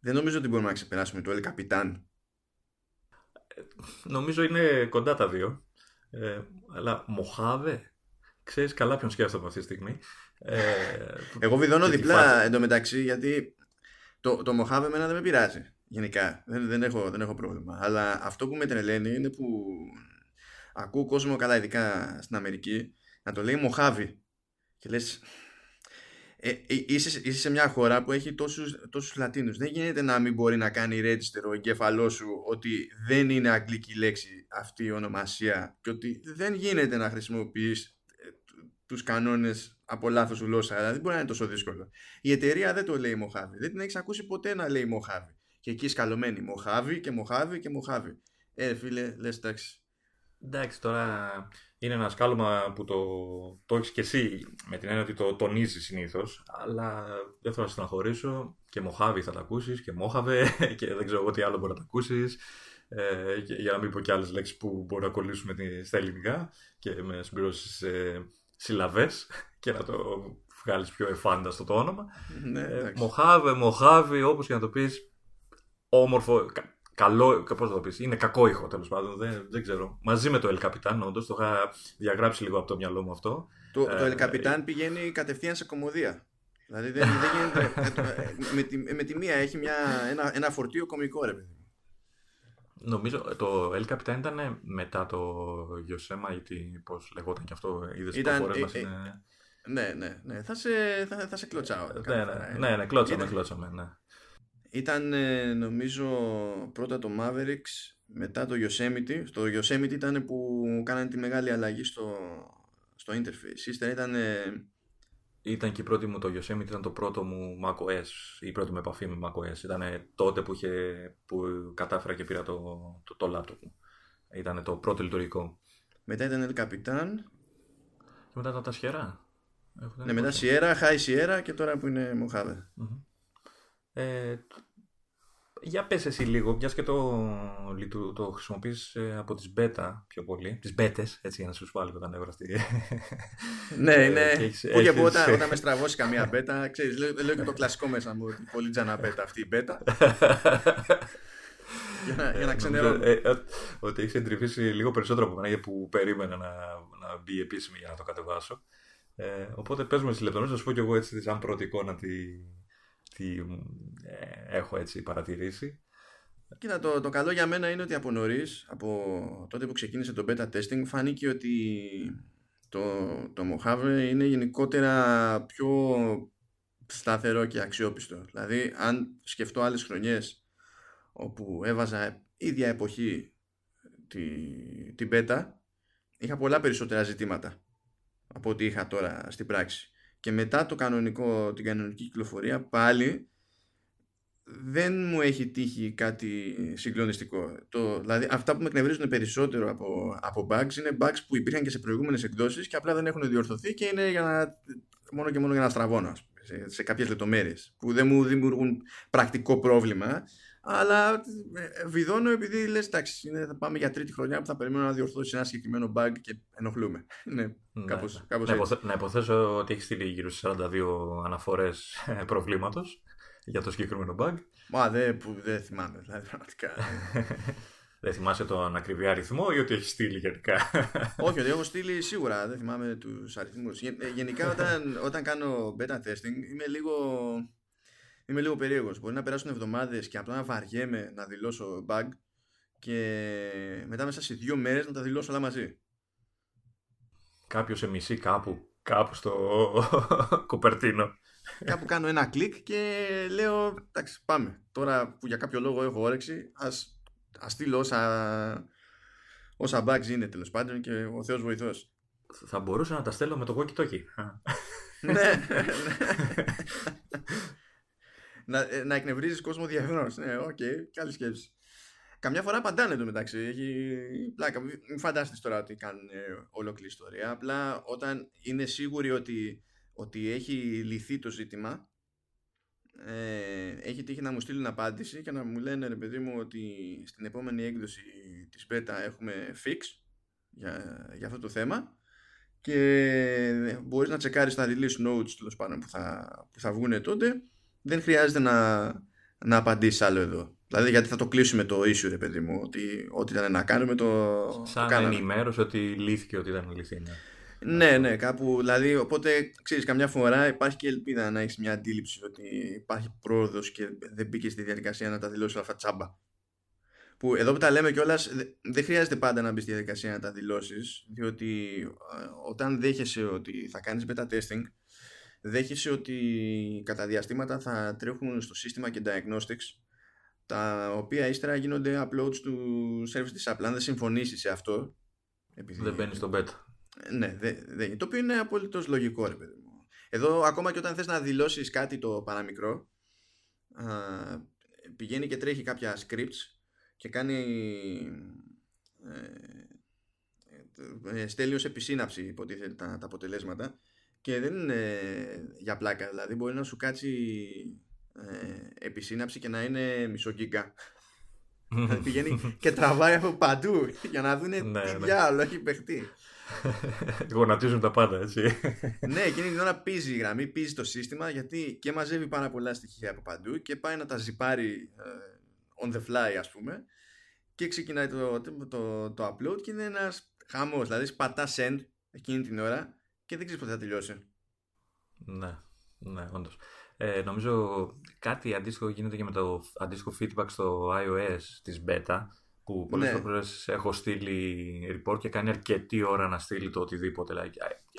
δεν νομίζω ότι μπορούμε να ξεπεράσουμε το El Capitan. Νομίζω είναι κοντά τα δύο. Ε, αλλά Μοχάβε, ξέρεις καλά ποιον σκέφτομαι αυτή τη στιγμή. Ε, Εγώ βιδώνω διπλά εντωμεταξύ γιατί το, το Μοχάβε εμένα δεν με πειράζει. Γενικά. Δεν, δεν, έχω, δεν έχω πρόβλημα. Αλλά αυτό που με τρελαίνει είναι που ακούω κόσμο καλά, ειδικά στην Αμερική, να το λέει Μοχάβη. Και λες, ε, ε, είσαι, είσαι, σε μια χώρα που έχει τόσους, τόσους Λατίνους. Δεν γίνεται να μην μπορεί να κάνει register ο εγκέφαλός σου ότι δεν είναι αγγλική λέξη αυτή η ονομασία και ότι δεν γίνεται να χρησιμοποιείς ε, τους κανόνες από λάθος γλώσσα. Δηλαδή δεν μπορεί να είναι τόσο δύσκολο. Η εταιρεία δεν το λέει Μοχάβη. Δεν την έχεις ακούσει ποτέ να λέει Μοχάβη. Και εκεί σκαλωμένη Μοχάβη και Μοχάβη και Μοχάβη. Ε, φίλε, λες εντάξει. Εντάξει, τώρα είναι ένα σκάλωμα που το, το έχεις και εσύ με την έννοια ότι το τονίζεις συνήθως. Αλλά δεν θέλω να στεναχωρήσω και Μοχάβη θα τα ακούσεις και Μόχαβε και δεν ξέρω εγώ τι άλλο μπορεί να τα ακούσεις. Ε, για να μην πω και άλλες λέξεις που μπορεί να κολλήσουμε στα ελληνικά και με συμπληρώσεις ε, συλλαβές και να το βγάλεις πιο εφάνταστο το όνομα. Ναι, ε, μοχάβε, Μοχάβη, όπως και να το πεις, όμορφο, καλό, πώς θα το πεις, είναι κακό ήχο τέλος πάντων, δεν, δεν ξέρω. Μαζί με το El Capitan, όντως, το είχα διαγράψει λίγο από το μυαλό μου αυτό. Το, το El Capitan πηγαίνει κατευθείαν σε κομμωδία. Δηλαδή δεν, δεν γίνεται, με, τη, με τη μία έχει μια, ένα, ένα φορτίο κομικό ρε παιδί. Νομίζω το El Capitan ήταν μετά το Yosema ή πώς λεγόταν και αυτό, είδες ήταν, το μας είναι... Ναι, ναι, ναι. Θα σε, θα, θα σε κλωτσάω. Ναι, ναι, ναι, ναι, κλώτσαμε, κλώτσαμε, ναι. Ήταν νομίζω πρώτα το Mavericks, μετά το Yosemite. Στο Yosemite ήταν που κάνανε τη μεγάλη αλλαγή στο, στο interface. Ύστερα ήταν... Ήταν και η πρώτη μου το Yosemite, ήταν το πρώτο μου macOS, η πρώτη μου επαφή με macOS. Ήταν τότε που, είχε, που κατάφερα και πήρα το, το, το laptop μου. Ήταν το πρώτο λειτουργικό. Μετά ήταν El Capitan. Και μετά ήταν τα Sierra. Ναι, μετά Sierra, High Sierra και τώρα που είναι Mojave. Mm-hmm. Ε, για πες εσύ λίγο, μιας και το, το χρησιμοποιείς ε, από τις beta πιο πολύ, τις μπέτες, έτσι για να σου βάλω όταν έβρα στη... ναι, ναι, που και που όταν, όταν με στραβώσει καμία beta, ξέρεις, λέω, λέω και το κλασικό μέσα μου, πολύ τζάνα beta αυτή η beta. για να, για να ξενερώνω. Ε, ε, ότι έχεις εντρυφήσει λίγο περισσότερο από μένα που περίμενα να, να μπει επίσημη για να το κατεβάσω. Ε, οπότε πες μου τις λεπτομέρειες, θα σου πω κι εγώ έτσι σαν πρώτη εικόνα τι, τι ε, έχω έτσι παρατηρήσει. Κοίτα, το, το καλό για μένα είναι ότι από νωρίς, από τότε που ξεκίνησε το beta testing, φάνηκε ότι το, το Mojave είναι γενικότερα πιο σταθερό και αξιόπιστο. Δηλαδή, αν σκεφτώ άλλες χρονιές όπου έβαζα ίδια εποχή τη, την beta, είχα πολλά περισσότερα ζητήματα από ό,τι είχα τώρα στην πράξη και μετά το κανονικό, την κανονική κυκλοφορία πάλι δεν μου έχει τύχει κάτι συγκλονιστικό. Το, δηλαδή αυτά που με εκνευρίζουν περισσότερο από, από bugs είναι bugs που υπήρχαν και σε προηγούμενες εκδόσεις και απλά δεν έχουν διορθωθεί και είναι για να, μόνο και μόνο για να στραβώνω σε, σε κάποιες λεπτομέρειες που δεν μου δημιουργούν πρακτικό πρόβλημα αλλά ε, βιδώνω επειδή λες, εντάξει, θα πάμε για τρίτη χρονιά που θα περιμένω να διορθώσει ένα συγκεκριμένο bug και ενοχλούμε. Ναι, κάπως, ναι. κάπως να, υποθέ, να υποθέσω ότι έχει στείλει γύρω στις 42 αναφορές προβλήματος για το συγκεκριμένο bug. Μα δεν δε θυμάμαι, δηλαδή πραγματικά. δεν θυμάσαι τον ακριβή αριθμό ή ότι έχεις στείλει γενικά; Όχι, ότι έχω στείλει σίγουρα, δεν θυμάμαι τους αριθμούς. Ε, γενικά όταν, όταν κάνω beta testing είμαι λίγο είμαι λίγο περίεργος. Μπορεί να περάσουν εβδομάδες και απλά να βαριέμαι να δηλώσω bug και μετά μέσα σε δύο μέρες να τα δηλώσω όλα μαζί. Κάποιος σε μισή κάπου, κάπου στο Κοπερτίνο. Κάπου κάνω ένα κλικ και λέω εντάξει πάμε. Τώρα που για κάποιο λόγο έχω όρεξη ας, ας στείλω όσα, όσα bugs είναι τέλος πάντων και ο Θεός βοηθός. Θα μπορούσα να τα στέλνω με το walkie talkie. ναι, ναι να, ε, να εκνευρίζεις κόσμο διεθνώς. Ναι, OK, okay, καλή σκέψη. Καμιά φορά απαντάνε το μεταξύ. Έχει πλάκα. Μην φαντάζεστε τώρα ότι κάνουν ε, ολόκληρη ιστορία. Απλά όταν είναι σίγουροι ότι, ότι έχει λυθεί το ζήτημα, ε, έχει τύχει να μου στείλουν απάντηση και να μου λένε ρε παιδί μου ότι στην επόμενη έκδοση της beta έχουμε fix για, για αυτό το θέμα και μπορείς να τσεκάρεις τα release notes τέλος πάντων που θα, που θα βγουν τότε δεν χρειάζεται να, να απαντήσεις άλλο εδώ. Δηλαδή γιατί θα το κλείσουμε το issue ρε παιδί μου ότι ό,τι ήταν να κάνουμε το, Σαν το κάναμε. ενημέρωση ότι λύθηκε ότι ήταν λυθεί. Ναι. Ναι, ναι, κάπου. Δηλαδή, οπότε ξέρεις, καμιά φορά υπάρχει και ελπίδα να έχεις μια αντίληψη ότι υπάρχει πρόοδος και δεν μπήκες στη διαδικασία να τα δηλώσεις όλα αυτά τσάμπα. Που εδώ που τα λέμε κιόλας, δεν χρειάζεται πάντα να μπεις στη διαδικασία να τα δηλώσεις, διότι ε, όταν δέχεσαι ότι θα κάνεις beta testing, δέχεσαι ότι κατά διαστήματα θα τρέχουν στο σύστημα και diagnostics τα οποία ύστερα γίνονται uploads του service της Apple. Αν δεν συμφωνήσεις σε αυτό, επειδή... δεν μπαίνεις στο beta. Ναι, δε, δε, το οποίο είναι απολύτω λογικό, ρε παιδί μου. Εδώ, ακόμα και όταν θες να δηλώσεις κάτι το παραμικρό, α, πηγαίνει και τρέχει κάποια scripts και κάνει ε, ε, στέλνει ως επισύναψη υποτίθεται τα, τα αποτελέσματα και δεν είναι για πλάκα δηλαδή μπορεί να σου κάτσει ε, επισύναψη και να είναι μισό γίγκα δηλαδή πηγαίνει και τραβάει από παντού για να δουν ναι, τι ναι. διάλογο έχει παιχτεί Γονατίζουν τα πάντα, έτσι. ναι, εκείνη την ώρα πίζει η γραμμή, πίζει το σύστημα γιατί και μαζεύει πάρα πολλά στοιχεία από παντού και πάει να τα ζυπάρει on the fly, ας πούμε. Και ξεκινάει το, το, το, το upload και είναι ένας χαμός. Δηλαδή, σπατά send εκείνη την ώρα και δεν ξέρεις πότε θα τελειώσει. Ναι, ναι, όντως. Ε, νομίζω κάτι αντίστοιχο γίνεται και με το αντίστοιχο feedback στο iOS της beta που πολλές ναι. φορές έχω στείλει report και κάνει αρκετή ώρα να στείλει το οτιδήποτε. Like,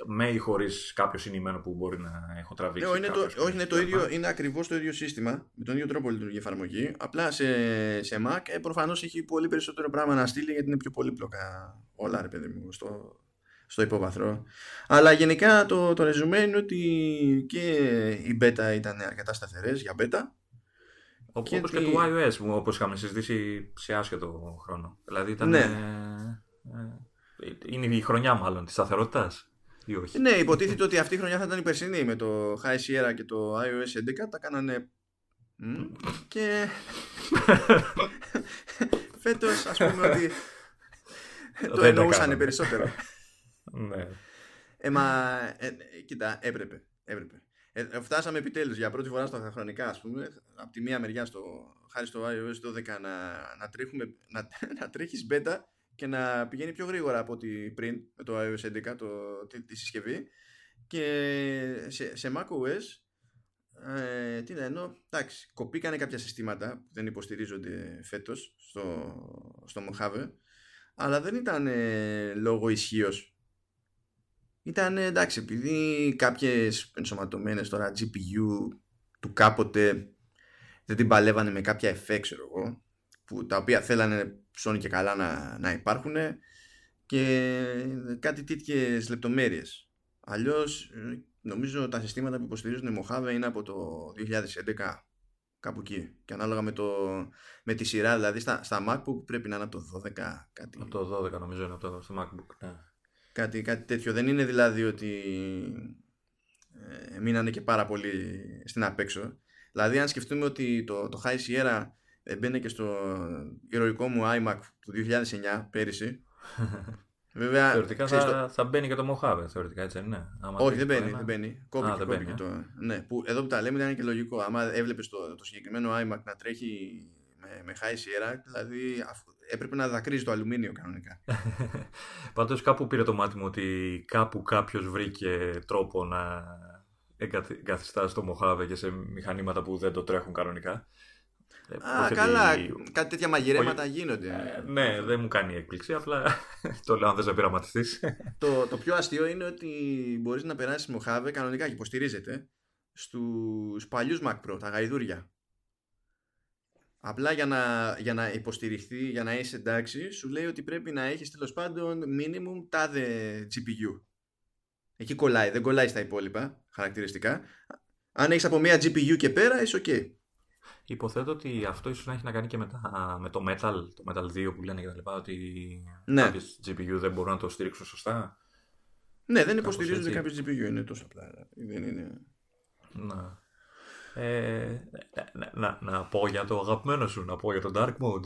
με ή χωρίς κάποιο συνημένο που μπορεί να έχω τραβήξει. Ναι, είναι το, όχι, είναι, το ίδιο, είναι ακριβώς το ίδιο σύστημα. Με τον ίδιο τρόπο λειτουργεί η εφαρμογή. Απλά σε, σε Mac ε, προφανώς έχει πολύ περισσότερο πράγμα να στείλει γιατί είναι πιο πολύπλοκα όλα, ρε παιδί μου, στο, στο υπόβαθρο. Αλλά γενικά το, το ρεζουμέ είναι ότι και η beta ήταν αρκετά σταθερές για beta Όπως και, και του iOS, όπως είχαμε συζητήσει σε άσχετο χρόνο. Δηλαδή ήταν. Ναι. Ε, ε, είναι η χρονιά μάλλον της σταθερότητας. Ή όχι; Ναι, υποτίθεται ότι αυτή η χρονιά θα ήταν η περσινή με το High Sierra και το iOS 11. Τα κάνανε. και. Φέτος, ας πούμε ότι. το εννοούσαν περισσότερο. Ναι. Ε, μα, ε, κοίτα, έπρεπε. έπρεπε. Ε, ε, φτάσαμε επιτέλους για πρώτη φορά στα χρονικά, ας πούμε, από τη μία μεριά, στο, χάρη στο iOS 12, να, να, τρέχουμε, να, να τρέχεις beta και να πηγαίνει πιο γρήγορα από ό,τι πριν με το iOS 11, το, τη, τη συσκευή. Και σε, σε macOS, ε, τι να εννοώ, εντάξει, κοπήκανε κάποια συστήματα που δεν υποστηρίζονται φέτος στο, στο Mojave, αλλά δεν ήταν ε, λόγω ισχύω ήταν εντάξει επειδή κάποιες ενσωματωμένες τώρα GPU του κάποτε δεν την παλεύανε με κάποια effects ξέρω εγώ που τα οποία θέλανε ψώνει και καλά να, να υπάρχουν και κάτι τέτοιες λεπτομέρειες αλλιώς νομίζω τα συστήματα που υποστηρίζουν Mojave είναι από το 2011 κάπου εκεί και ανάλογα με, το, με τη σειρά δηλαδή στα, στα MacBook πρέπει να είναι από το 12 κάτι. Από το 12 νομίζω είναι από το στο MacBook ναι. Κάτι, κάτι τέτοιο. Δεν είναι δηλαδή ότι ε, μείνανε και πάρα πολύ στην απέξω. Δηλαδή αν σκεφτούμε ότι το, το High Sierra μπαίνει και στο ηρωικό μου iMac του 2009 πέρυσι. Βέβαια, θεωρητικά θα, θα μπαίνει και το Mojave, θεωρητικά έτσι είναι; Άμα Όχι, δεν μπαίνει, δεν μπαίνει. Κόπηκε, Α, κόπηκε ε. το. Ναι, που εδώ που τα λέμε ήταν και λογικό. Άμα έβλεπες το, το συγκεκριμένο iMac να τρέχει με, με High Sierra, δηλαδή έπρεπε να δακρύζει το αλουμίνιο κανονικά. Πάντως κάπου πήρε το μάτι μου ότι κάπου κάποιος βρήκε τρόπο να εγκαθιστά στο Μοχάβε και σε μηχανήματα που δεν το τρέχουν κανονικά. Α, καλά. Κάτι τέτοια μαγειρέματα γίνονται. Ε, ναι, δεν μου κάνει έκπληξη. Απλά το λέω αν δεν σε πειραματιστείς. το, το πιο αστείο είναι ότι μπορείς να περάσεις Μοχάβε κανονικά και υποστηρίζεται στους παλιούς Mac Pro, τα γαϊδούρια. Απλά για να, για να υποστηριχθεί, για να είσαι εντάξει, σου λέει ότι πρέπει να έχεις τέλος πάντων minimum τάδε GPU. Εκεί κολλάει, δεν κολλάει στα υπόλοιπα χαρακτηριστικά. Αν έχεις από μία GPU και πέρα, είσαι ok. Υποθέτω ότι αυτό ίσως να έχει να κάνει και με, τα, με το Metal, το Metal 2 που λένε και τα λοιπά, ότι ναι. κάποιες GPU δεν μπορούν να το στηρίξουν σωστά. Ναι, δεν υποστηρίζονται κάποιες GPU, είναι τόσο απλά. Δεν είναι... Να. Ε, να, να, να, πω για το αγαπημένο σου, να πω για το Dark Mode.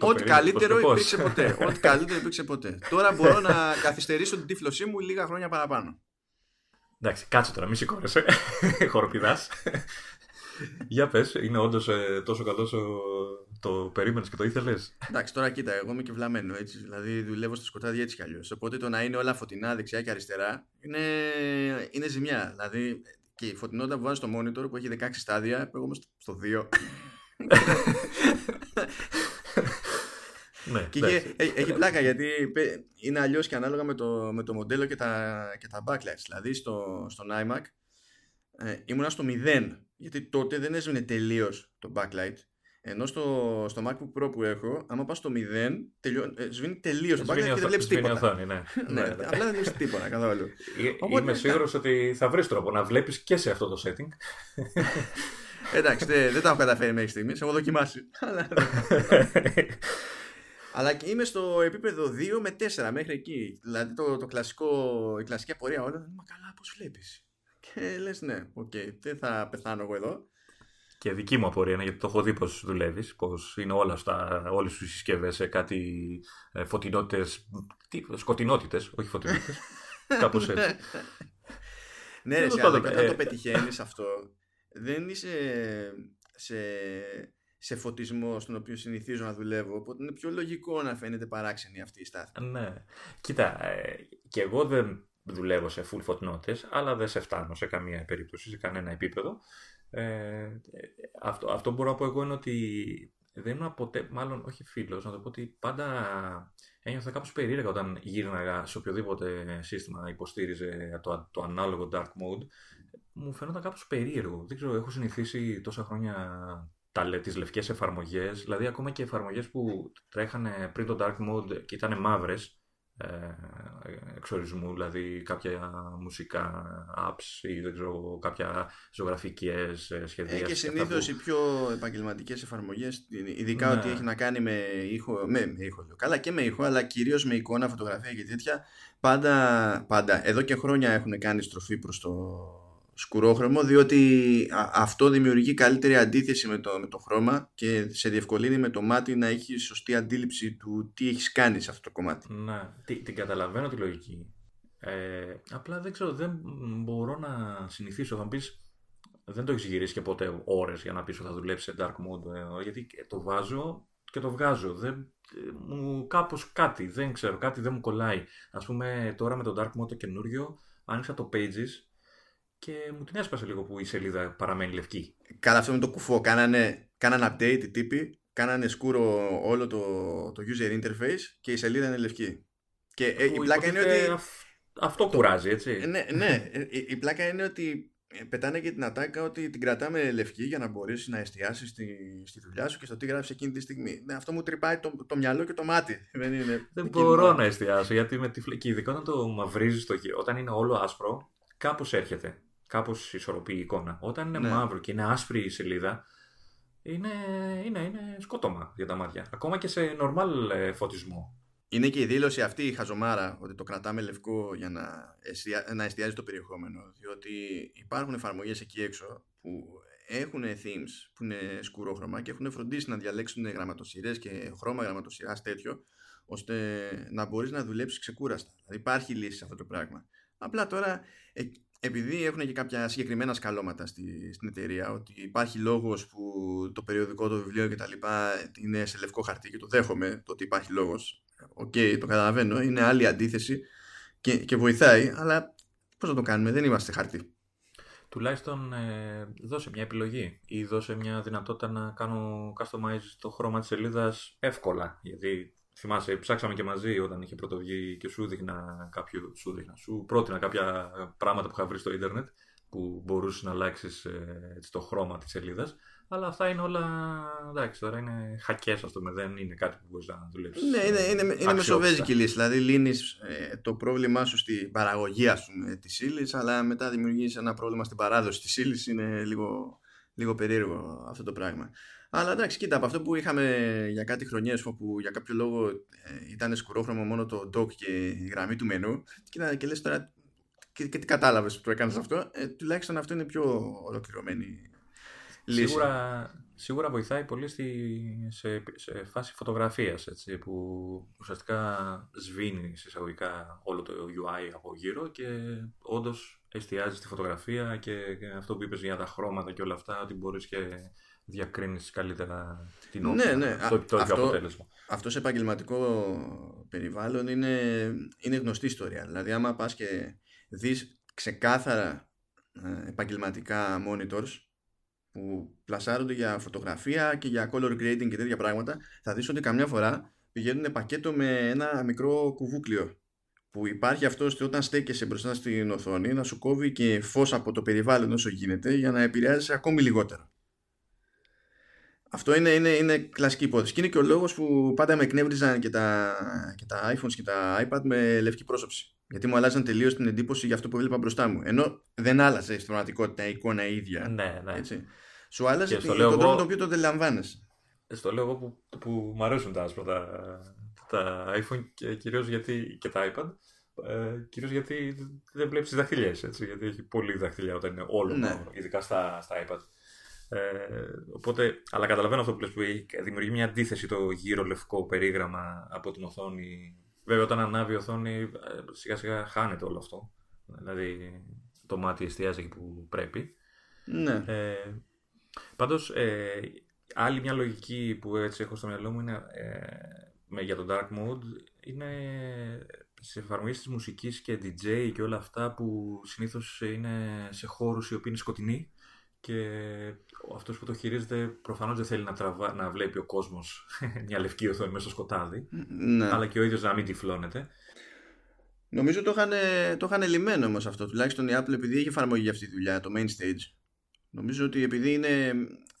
ό,τι καλύτερο υπήρξε ποτέ. ό,τι καλύτερο υπήρξε ποτέ. Τώρα μπορώ να καθυστερήσω την τύφλωσή μου λίγα χρόνια παραπάνω. Εντάξει, κάτσε τώρα, μη σηκώνεσαι. Χοροπηδάς. Για πες, είναι όντως ε, τόσο καλό όσο το περίμενες και το ήθελες. Εντάξει, τώρα κοίτα, εγώ είμαι και βλαμμένο έτσι. Δηλαδή δουλεύω στο σκοτάδι έτσι κι αλλιώς. Οπότε το να είναι όλα φωτεινά δεξιά και αριστερά είναι, είναι ζημιά. Δηλαδή και η φωτεινότητα που βάζει στο monitor που έχει 16 στάδια, εγώ είμαι στο 2. ναι, και έχει, έχει πλάκα γιατί είναι αλλιώς και ανάλογα με το, με το μοντέλο και τα, και τα backlights. Δηλαδή στο, στον iMac ε, ήμουνα στο 0 γιατί τότε δεν έσβηνε τελείως το backlight ενώ στο, στο MacBook Pro που έχω, άμα πας στο 0, τελειώ, ε, σβήνει τελείως το backlight και δεν βλέπει τίποτα. Οθόνη, ναι. ναι, ναι, ναι. Απλά δεν βλέπει τίποτα καθόλου. Οπότε, Είμαι σίγουρος ότι θα βρεις τρόπο να βλέπεις και σε αυτό το setting. Εντάξει, δεν, δεν τα έχω καταφέρει μέχρι στιγμής. Έχω δοκιμάσει. Αλλά και είμαι στο επίπεδο 2 με 4 μέχρι εκεί. Δηλαδή το, το κλασικό, η κλασική απορία όλα. Μα καλά, πώς βλέπεις. Και λες, ναι, OK, okay, δεν θα πεθάνω εγώ εδώ. Και δική μου απορία είναι γιατί το έχω δει πώς δουλεύεις, πώς είναι όλα αυτά, όλες τις συσκευές σε κάτι ε, φωτεινότητες, σκοτεινότητες, όχι φωτεινότητες. Κάπως έτσι. ναι, ρε, αλλά όταν το ε, πετυχαίνεις αυτό, δεν είσαι σε, σε φωτισμό στον οποίο συνηθίζω να δουλεύω. Οπότε είναι πιο λογικό να φαίνεται παράξενη αυτή η στάθμη. Ναι. Κοίτα, ε, και εγώ δεν δουλεύω σε full φωτεινότητες, αλλά δεν σε φτάνω σε καμία περίπτωση, σε κανένα επίπεδο. Ε, αυτό, αυτό μπορώ να πω εγώ είναι ότι δεν ήμουν ποτέ, μάλλον όχι φίλος, να το πω ότι πάντα ένιωθα κάπως περίεργα όταν γύρναγα σε οποιοδήποτε σύστημα υποστήριζε το, το ανάλογο dark mode. Μου φαίνονταν κάπως περίεργο. Δεν ξέρω, έχω συνηθίσει τόσα χρόνια τα, τις λευκές εφαρμογές, δηλαδή ακόμα και εφαρμογές που τρέχανε πριν το dark mode και ήταν μαύρες, ε, εξορισμού, δηλαδή κάποια μουσικά apps ή δεν ξέρω, κάποια ζωγραφικές ε, σχεδία. Ε, και συνήθως που... οι πιο επαγγελματικές εφαρμογές, ειδικά ναι. ότι έχει να κάνει με ήχο, με, με ήχο, καλά και με ήχο, αλλά κυρίως με εικόνα, φωτογραφία και τέτοια, πάντα, πάντα εδώ και χρόνια έχουν κάνει στροφή προς το σκουρόχρωμο διότι αυτό δημιουργεί καλύτερη αντίθεση με το, με το χρώμα και σε διευκολύνει με το μάτι να έχει σωστή αντίληψη του τι έχεις κάνει σε αυτό το κομμάτι. Ναι, την καταλαβαίνω τη λογική. Ε, απλά δεν ξέρω, δεν μπορώ να συνηθίσω. Θα μου πεις, δεν το έχεις γυρίσει και ποτέ ώρες για να πεις ότι θα δουλέψει σε dark mode. Ε, γιατί το βάζω και το βγάζω. Δεν, μου κάπως κάτι, δεν ξέρω, κάτι δεν μου κολλάει. Ας πούμε τώρα με το dark mode το καινούριο, άνοιξα το pages και μου την έσπασε λίγο που η σελίδα παραμένει λευκή. Καλά αυτό με το κουφό. Κάνανε, κάνανε update οι τύποι, κάνανε σκούρο όλο το, το user interface και η σελίδα είναι λευκή. Και ε, η πλάκα είναι ότι... Αυτό κουράζει, έτσι. Ε, ναι, ναι. Ε, η, πλάκα είναι ότι πετάνε και την ατάκα ότι την κρατάμε λευκή για να μπορέσει να εστιάσεις στη, στη δουλειά σου και στο τι γράφεις εκείνη τη στιγμή. Ναι, αυτό μου τρυπάει το, το μυαλό και το μάτι. Δεν, είναι δεν μπορώ να εστιάσω γιατί με τη φλεκή, ειδικά όταν το μαυρίζεις το όταν είναι όλο άσπρο, κάπως έρχεται κάπως ισορροπεί η εικόνα. Όταν είναι ναι. μαύρο και είναι άσπρη η σελίδα, είναι, είναι, είναι σκότωμα για τα μάτια. Ακόμα και σε normal ε, φωτισμό. Είναι και η δήλωση αυτή η χαζομάρα ότι το κρατάμε λευκό για να, να εστιάζει το περιεχόμενο. Διότι υπάρχουν εφαρμογές εκεί έξω που έχουν themes που είναι σκουρόχρωμα και έχουν φροντίσει να διαλέξουν γραμματοσειρές και χρώμα γραμματοσειράς τέτοιο ώστε να μπορείς να δουλέψεις ξεκούραστα. Δηλαδή υπάρχει λύση σε αυτό το πράγμα. Απλά τώρα ε, επειδή έχουν και κάποια συγκεκριμένα σκαλώματα στη, στην εταιρεία, ότι υπάρχει λόγος που το περιοδικό, το βιβλίο και τα λοιπά είναι σε λευκό χαρτί και το δέχομαι το ότι υπάρχει λόγος. OK, okay, το καταλαβαίνω, είναι άλλη αντίθεση και, και βοηθάει, αλλά πώς να το κάνουμε, δεν είμαστε χαρτί. Τουλάχιστον ε, δώσε μια επιλογή ή δώσε μια δυνατότητα να κάνω customize το χρώμα της σελίδας εύκολα, γιατί Θυμάσαι, ψάξαμε και μαζί όταν είχε πρωτοβγεί και σου δείχνα κάποιο, σου, δείχνα, σου πρότεινα κάποια πράγματα που είχα βρει στο ίντερνετ που μπορούσες να αλλάξεις ε, το χρώμα της σελίδας. Αλλά αυτά είναι όλα. Εντάξει, τώρα είναι χακές, ας πούμε. Δεν είναι κάτι που μπορείς να δουλέψεις. Ναι, είναι, είναι, είναι μεσοβέζικη λύση. Δηλαδή, λύνεις ε, το πρόβλημά σου στην παραγωγή της ύλης, αλλά μετά δημιουργείς ένα πρόβλημα στην παράδοση της ύλης. Είναι λίγο, λίγο περίεργο αυτό το πράγμα. Αλλά εντάξει, κοίτα, από αυτό που είχαμε για κάτι χρονιές όπου για κάποιο λόγο ε, ήταν σκουρόχρωμο μόνο το dock και η γραμμή του μενού, κοίτα και λες τώρα. Και, και τι κατάλαβες που το έκανες αυτό, ε, τουλάχιστον αυτό είναι πιο ολοκληρωμένη λύση. Σίγουρα, σίγουρα βοηθάει πολύ στη, σε, σε φάση φωτογραφίας που ουσιαστικά σβήνει εισαγωγικά όλο το UI από γύρω και όντως εστιάζει στη φωτογραφία και, αυτό που είπες για τα χρώματα και όλα αυτά, ότι μπορείς και διακρίνεις καλύτερα την όπλα, ναι, ναι. το, το αυτό, αποτέλεσμα. Αυτός σε επαγγελματικό περιβάλλον είναι, είναι γνωστή ιστορία. Δηλαδή άμα πας και δεις ξεκάθαρα ε, επαγγελματικά monitors που πλασάρονται για φωτογραφία και για color grading και τέτοια πράγματα θα δεις ότι καμιά φορά πηγαίνουν πακέτο με ένα μικρό κουβούκλιο που υπάρχει αυτός ότι όταν στέκεσαι μπροστά στην οθόνη να σου κόβει και φως από το περιβάλλον όσο γίνεται για να επηρεάζει ακόμη λιγότερο. Αυτό είναι, είναι, είναι κλασική υπόθεση. Και είναι και ο λόγος που πάντα με εκνεύριζαν και τα, και τα iPhones και τα iPad με λευκή πρόσωψη. Γιατί μου αλλάζαν τελείως την εντύπωση για αυτό που έβλεπα μπροστά μου. Ενώ δεν άλλαζε στην πραγματικότητα η εικόνα ίδια. Ναι, ναι. Έτσι. Σου άλλαζε τον τρόπο με τον οποίο το αντιλαμβάνεσαι. Στο λέω εγώ που, που μου αρέσουν τα άσπρα τα, τα iPhone και κυρίως γιατί και τα iPad. Ε, Κυρίως γιατί δεν βλέπεις τι δαχτυλιέ. Γιατί έχει πολύ δαχτυλιά όταν είναι όλο, ναι. ειδικά στα, στα iPad. Ε, οπότε, αλλά καταλαβαίνω αυτό που λες που δημιουργεί μια αντίθεση το γύρο λευκό περίγραμμα από την οθόνη. Βέβαια, όταν ανάβει η οθόνη, ε, σιγά σιγά χάνεται όλο αυτό. Δηλαδή, το μάτι εστιάζει εκεί που πρέπει. Ναι. Ε, πάντως, ε, άλλη μια λογική που έτσι έχω στο μυαλό μου είναι ε, για το dark mode είναι σε εφαρμογές της μουσικής και DJ και όλα αυτά που συνήθως είναι σε χώρους οι οποίοι είναι σκοτεινοί και αυτός που το χειρίζεται προφανώς δεν θέλει να, τραβά, να βλέπει ο κόσμος μια λευκή οθόνη μέσα στο σκοτάδι ναι. αλλά και ο ίδιος να μην τυφλώνεται. Νομίζω το είχαν, το είχαν λυμμένο όμως αυτό τουλάχιστον η Apple επειδή έχει εφαρμογή για αυτή τη δουλειά το main stage νομίζω ότι επειδή είναι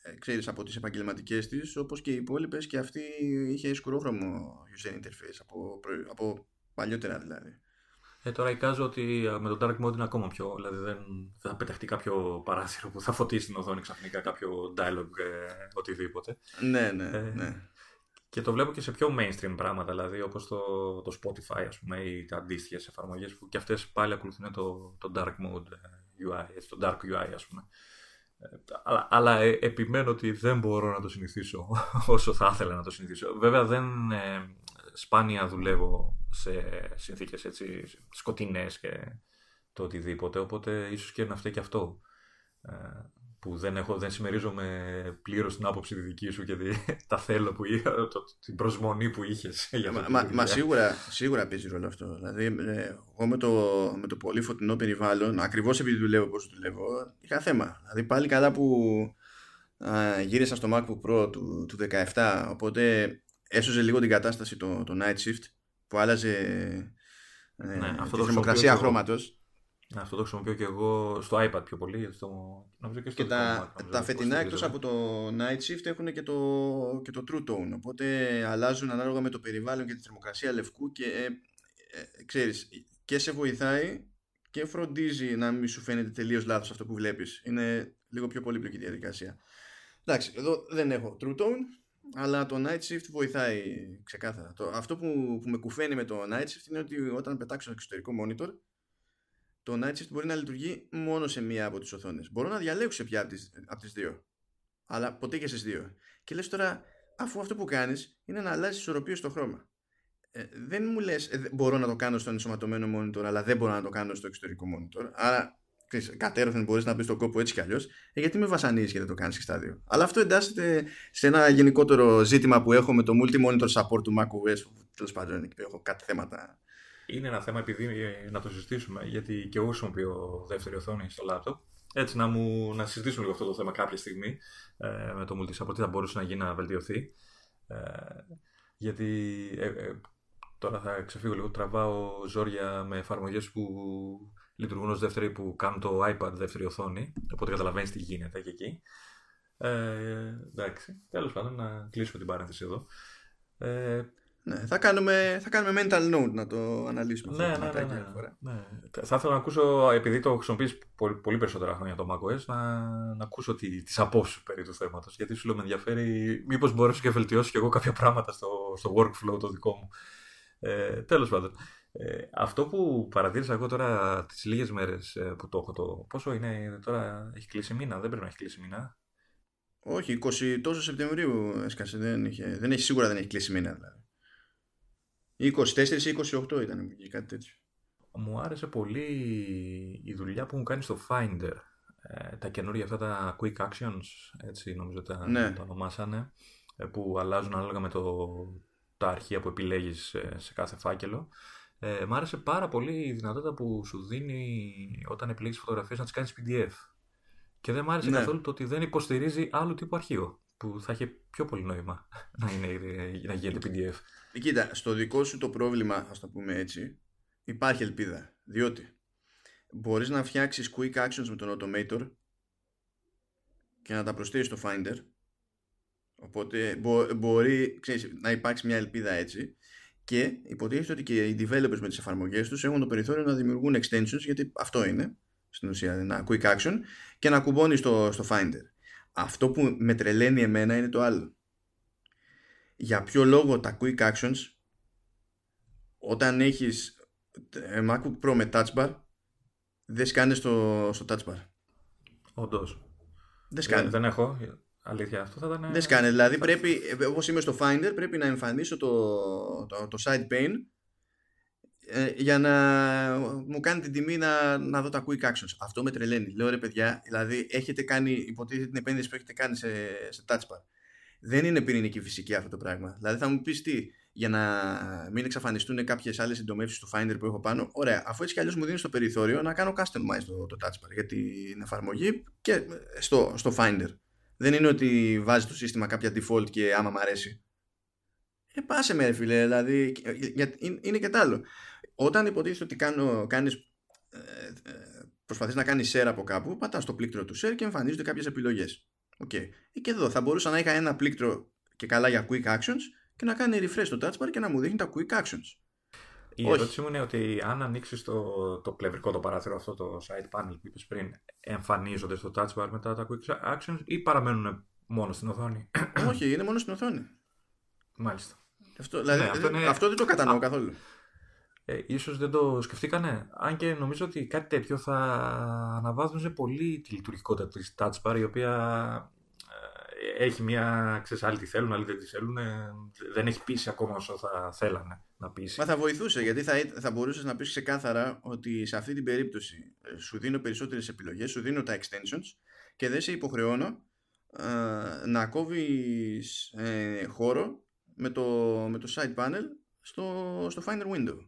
ε, ξέρεις από τις επαγγελματικές της όπως και οι υπόλοιπες και αυτή είχε σκουρόχρωμο user interface από, από παλιότερα δηλαδή ε, τώρα εικάζω ότι ε, με το Dark Mode είναι ακόμα πιο. Δηλαδή δεν θα πεταχτεί κάποιο παράθυρο που θα φωτίσει την οθόνη ξαφνικά, κάποιο dialogue, ε, οτιδήποτε. Ναι, ναι, ε, ναι. Και το βλέπω και σε πιο mainstream πράγματα, δηλαδή όπως το, το Spotify, ας πούμε, ή τα αντίστοιχες εφαρμογές που και αυτές πάλι ακολουθούν το, το Dark Mode UI, το Dark UI, ας πούμε. Αλλά, αλλά επιμένω ότι δεν μπορώ να το συνηθίσω όσο θα ήθελα να το συνηθίσω. Βέβαια δεν σπάνια δουλεύω σε συνθήκες έτσι σκοτεινές και το οτιδήποτε, οπότε ίσως και να φταίει και αυτό ε, που δεν, έχω, δεν συμμερίζομαι πλήρως την άποψη τη δική σου και τα θέλω που είχα, το, την προσμονή που είχες. Μα, μα, μα, σίγουρα, σίγουρα παίζει ρόλο αυτό. Δηλαδή, ε, εγώ με το, με το πολύ φωτεινό περιβάλλον, ακριβώς επειδή δουλεύω όπως δουλεύω, είχα θέμα. Δηλαδή, πάλι καλά που α, γύρισα στο MacBook Pro του, του 17, οπότε έσωζε λίγο την κατάσταση το, το Night Shift που άλλαζε ε, ναι, αυτό τη δημοκρασία χρώματος. Ναι, αυτό το χρησιμοποιώ και εγώ στο iPad πιο πολύ. Στο, νομίζω και, στο και τα, τα φετινά εκτός από το Night Shift έχουν και το, και το True Tone. Οπότε αλλάζουν ανάλογα με το περιβάλλον και τη θερμοκρασία λευκού και ε, ε, ξέρεις, και σε βοηθάει και φροντίζει να μην σου φαίνεται τελείως λάθος αυτό που βλέπεις. Είναι λίγο πιο πολύπλοκη διαδικασία. Εντάξει, εδώ δεν έχω True Tone αλλά το Night Shift βοηθάει ξεκάθαρα. Το, αυτό που, που με κουφαίνει με το Night Shift είναι ότι όταν πετάξω ένα εξωτερικό monitor, το Night Shift μπορεί να λειτουργεί μόνο σε μία από τις οθόνες. Μπορώ να διαλέξω ποια από τις, από τις δύο. Αλλά ποτέ και στις δύο. Και λες τώρα, αφού αυτό που κάνεις είναι να αλλάζεις ισορροπία στο χρώμα. Ε, δεν μου λες, ε, μπορώ να το κάνω στον ενσωματωμένο monitor, αλλά δεν μπορώ να το κάνω στο εξωτερικό monitor. Άρα κατέρωθεν μπορείς να μπεις στον κόπο έτσι κι αλλιώς, ε, γιατί με βασανίζεις και δεν το κάνεις και στα δύο. Αλλά αυτό εντάσσεται σε ένα γενικότερο ζήτημα που έχω με το multi-monitor support του macOS, που τέλος πάντων εκεί έχω κάτι θέματα. Είναι ένα θέμα επειδή ε, να το συζητήσουμε, γιατί και εγώ χρησιμοποιώ δεύτερη οθόνη στο laptop. Έτσι, να, μου, να συζητήσουμε λίγο αυτό το θέμα κάποια στιγμή ε, με το multi-support, τι θα μπορούσε να γίνει να βελτιωθεί. Ε, γιατί ε, ε, τώρα θα ξεφύγω λίγο, τραβάω ζόρια με εφαρμογές που λειτουργούν ως δεύτερη που κάνουν το iPad δεύτερη οθόνη. Οπότε καταλαβαίνεις τι γίνεται και εκεί. Ε, εντάξει. Τέλος πάντων, να κλείσουμε την παρένθεση εδώ. Ε, ναι, θα κάνουμε, θα κάνουμε mental note να το αναλύσουμε. Ναι, ναι, ναι, ναι, ναι, Θα ήθελα να ακούσω, επειδή το χρησιμοποιείς πολύ, πολύ περισσότερα χρόνια το macOS, να, να ακούσω τι, τις απόψεις περί του θέματος. Γιατί σου λέω με ενδιαφέρει μήπως μπορέσω και βελτιώσω και εγώ κάποια πράγματα στο, στο workflow το δικό μου. Ε, τέλος πάντων. Ε, αυτό που παρατήρησα εγώ τώρα τις λίγες μέρες ε, που το έχω το. Πόσο είναι τώρα, έχει κλείσει μήνα, δεν πρέπει να έχει κλείσει μήνα; Όχι, 20 τόσο Σεπτεμβρίου έσκασε. Δεν, είχε, δεν έχει, σίγουρα δεν έχει κλείσει μήνα δηλαδή. 24 ή 28 ήταν ή κάτι τέτοιο. Μου άρεσε πολύ η δουλειά που μου κάνει στο Finder. Ε, τα καινούργια αυτά τα quick actions, έτσι νομίζω τα, Ναι. τα ονομάσανε, ε, που αλλάζουν ανάλογα με το, τα αρχεία που επιλέγεις ε, σε κάθε φάκελο. Ε, μ' άρεσε πάρα πολύ η δυνατότητα που σου δίνει όταν επιλέγεις φωτογραφίες να τις κάνεις PDF. Και δεν μ' άρεσε Ναι. καθόλου το ότι δεν υποστηρίζει άλλου τύπου αρχείο, που θα είχε πιο πολύ νόημα να, είναι, ε, να γίνεται PDF. Ε, Κοίτα, στο δικό σου το πρόβλημα, ας το πούμε έτσι, υπάρχει ελπίδα. Διότι μπορείς να φτιάξεις quick actions με τον Automator και να τα προσθέσεις στο Finder. Οπότε μπο- μπορεί ξέρεις, να υπάρξει μια ελπίδα έτσι. Και υποτίθεται ότι και οι developers με τις εφαρμογές τους έχουν το περιθώριο να δημιουργούν extensions, γιατί αυτό είναι στην ουσία ένα quick action, και να κουμπώνεις στο, στο Finder. Αυτό που με τρελαίνει εμένα είναι το άλλο για ποιο λόγο τα quick actions όταν έχεις ε, MacBook Pro με touch bar δεν σκάνε στο, στο touch bar; Όντως. Δεν σκάνε. Δεν, δεν έχω. Αλήθεια, αυτό θα ήταν. Δεν σκάνε. Δηλαδή πρέπει, ε, όπως είμαι στο Finder, πρέπει να εμφανίσω το, το, το side pane ε, για να μου κάνει την τιμή να, να δω τα quick actions. Αυτό με τρελαίνει. Λέω ρε παιδιά, δηλαδή έχετε κάνει, υποτίθεται την επένδυση που έχετε κάνει σε, σε touch bar. Δεν είναι πυρηνική φυσική αυτό το πράγμα. Δηλαδή θα μου πεις τι, για να μην εξαφανιστούν κάποιες άλλες συντομεύσεις του Finder που έχω πάνω. Ωραία, αφού έτσι κι αλλιώς μου δίνει το περιθώριο να κάνω customize το, το touch bar για την εφαρμογή και στο, στο Finder. Δεν είναι ότι βάζει το σύστημα κάποια default και άμα μ' αρέσει. Ε, πάσε με ρε φίλε, δηλαδή για, είναι, είναι και τ' άλλο. Όταν υποτίθεται ότι κάνω, κάνεις, ε, ε, προσπαθείς να κάνεις share από κάπου, πατάς το πλήκτρο του share και εμφανίζονται κάποιες επιλογές. Okay. Και εδώ θα μπορούσα να είχα ένα πλήκτρο και καλά για quick actions και να κάνει refresh το touch bar και να μου δείχνει τα quick actions. Η Όχι. ερώτησή μου είναι ότι αν ανοίξεις το, το πλευρικό το παράθυρο αυτό το side panel που είπες πριν, εμφανίζονται στο touch bar μετά τα quick actions ή παραμένουν μόνο στην οθόνη; Όχι, είναι μόνο στην οθόνη. Μάλιστα. Αυτό, δηλαδή, Ναι, αυτό δεν- είναι- αυτό δεν το κατανοώ Α. καθόλου. Ε, ίσως δεν το σκεφτήκανε. Αν και νομίζω ότι κάτι τέτοιο θα αναβάθμιζε πολύ τη λειτουργικότητα της touch bar η οποία ε, έχει μια, ξέρεις, άλλοι τη θέλουν, άλλοι δεν τη θέλουν. ε, δεν έχει πείσει ακόμα όσο θα θέλανε να πείσει. Μα θα βοηθούσε γιατί θα, θα μπορούσες να πεις ξεκάθαρα ότι σε αυτή την περίπτωση ε, σου δίνω περισσότερες επιλογές, σου δίνω τα extensions και δεν σε υποχρεώνω ε, να κόβεις ε, χώρο με το, με το side panel στο, στο Finder window.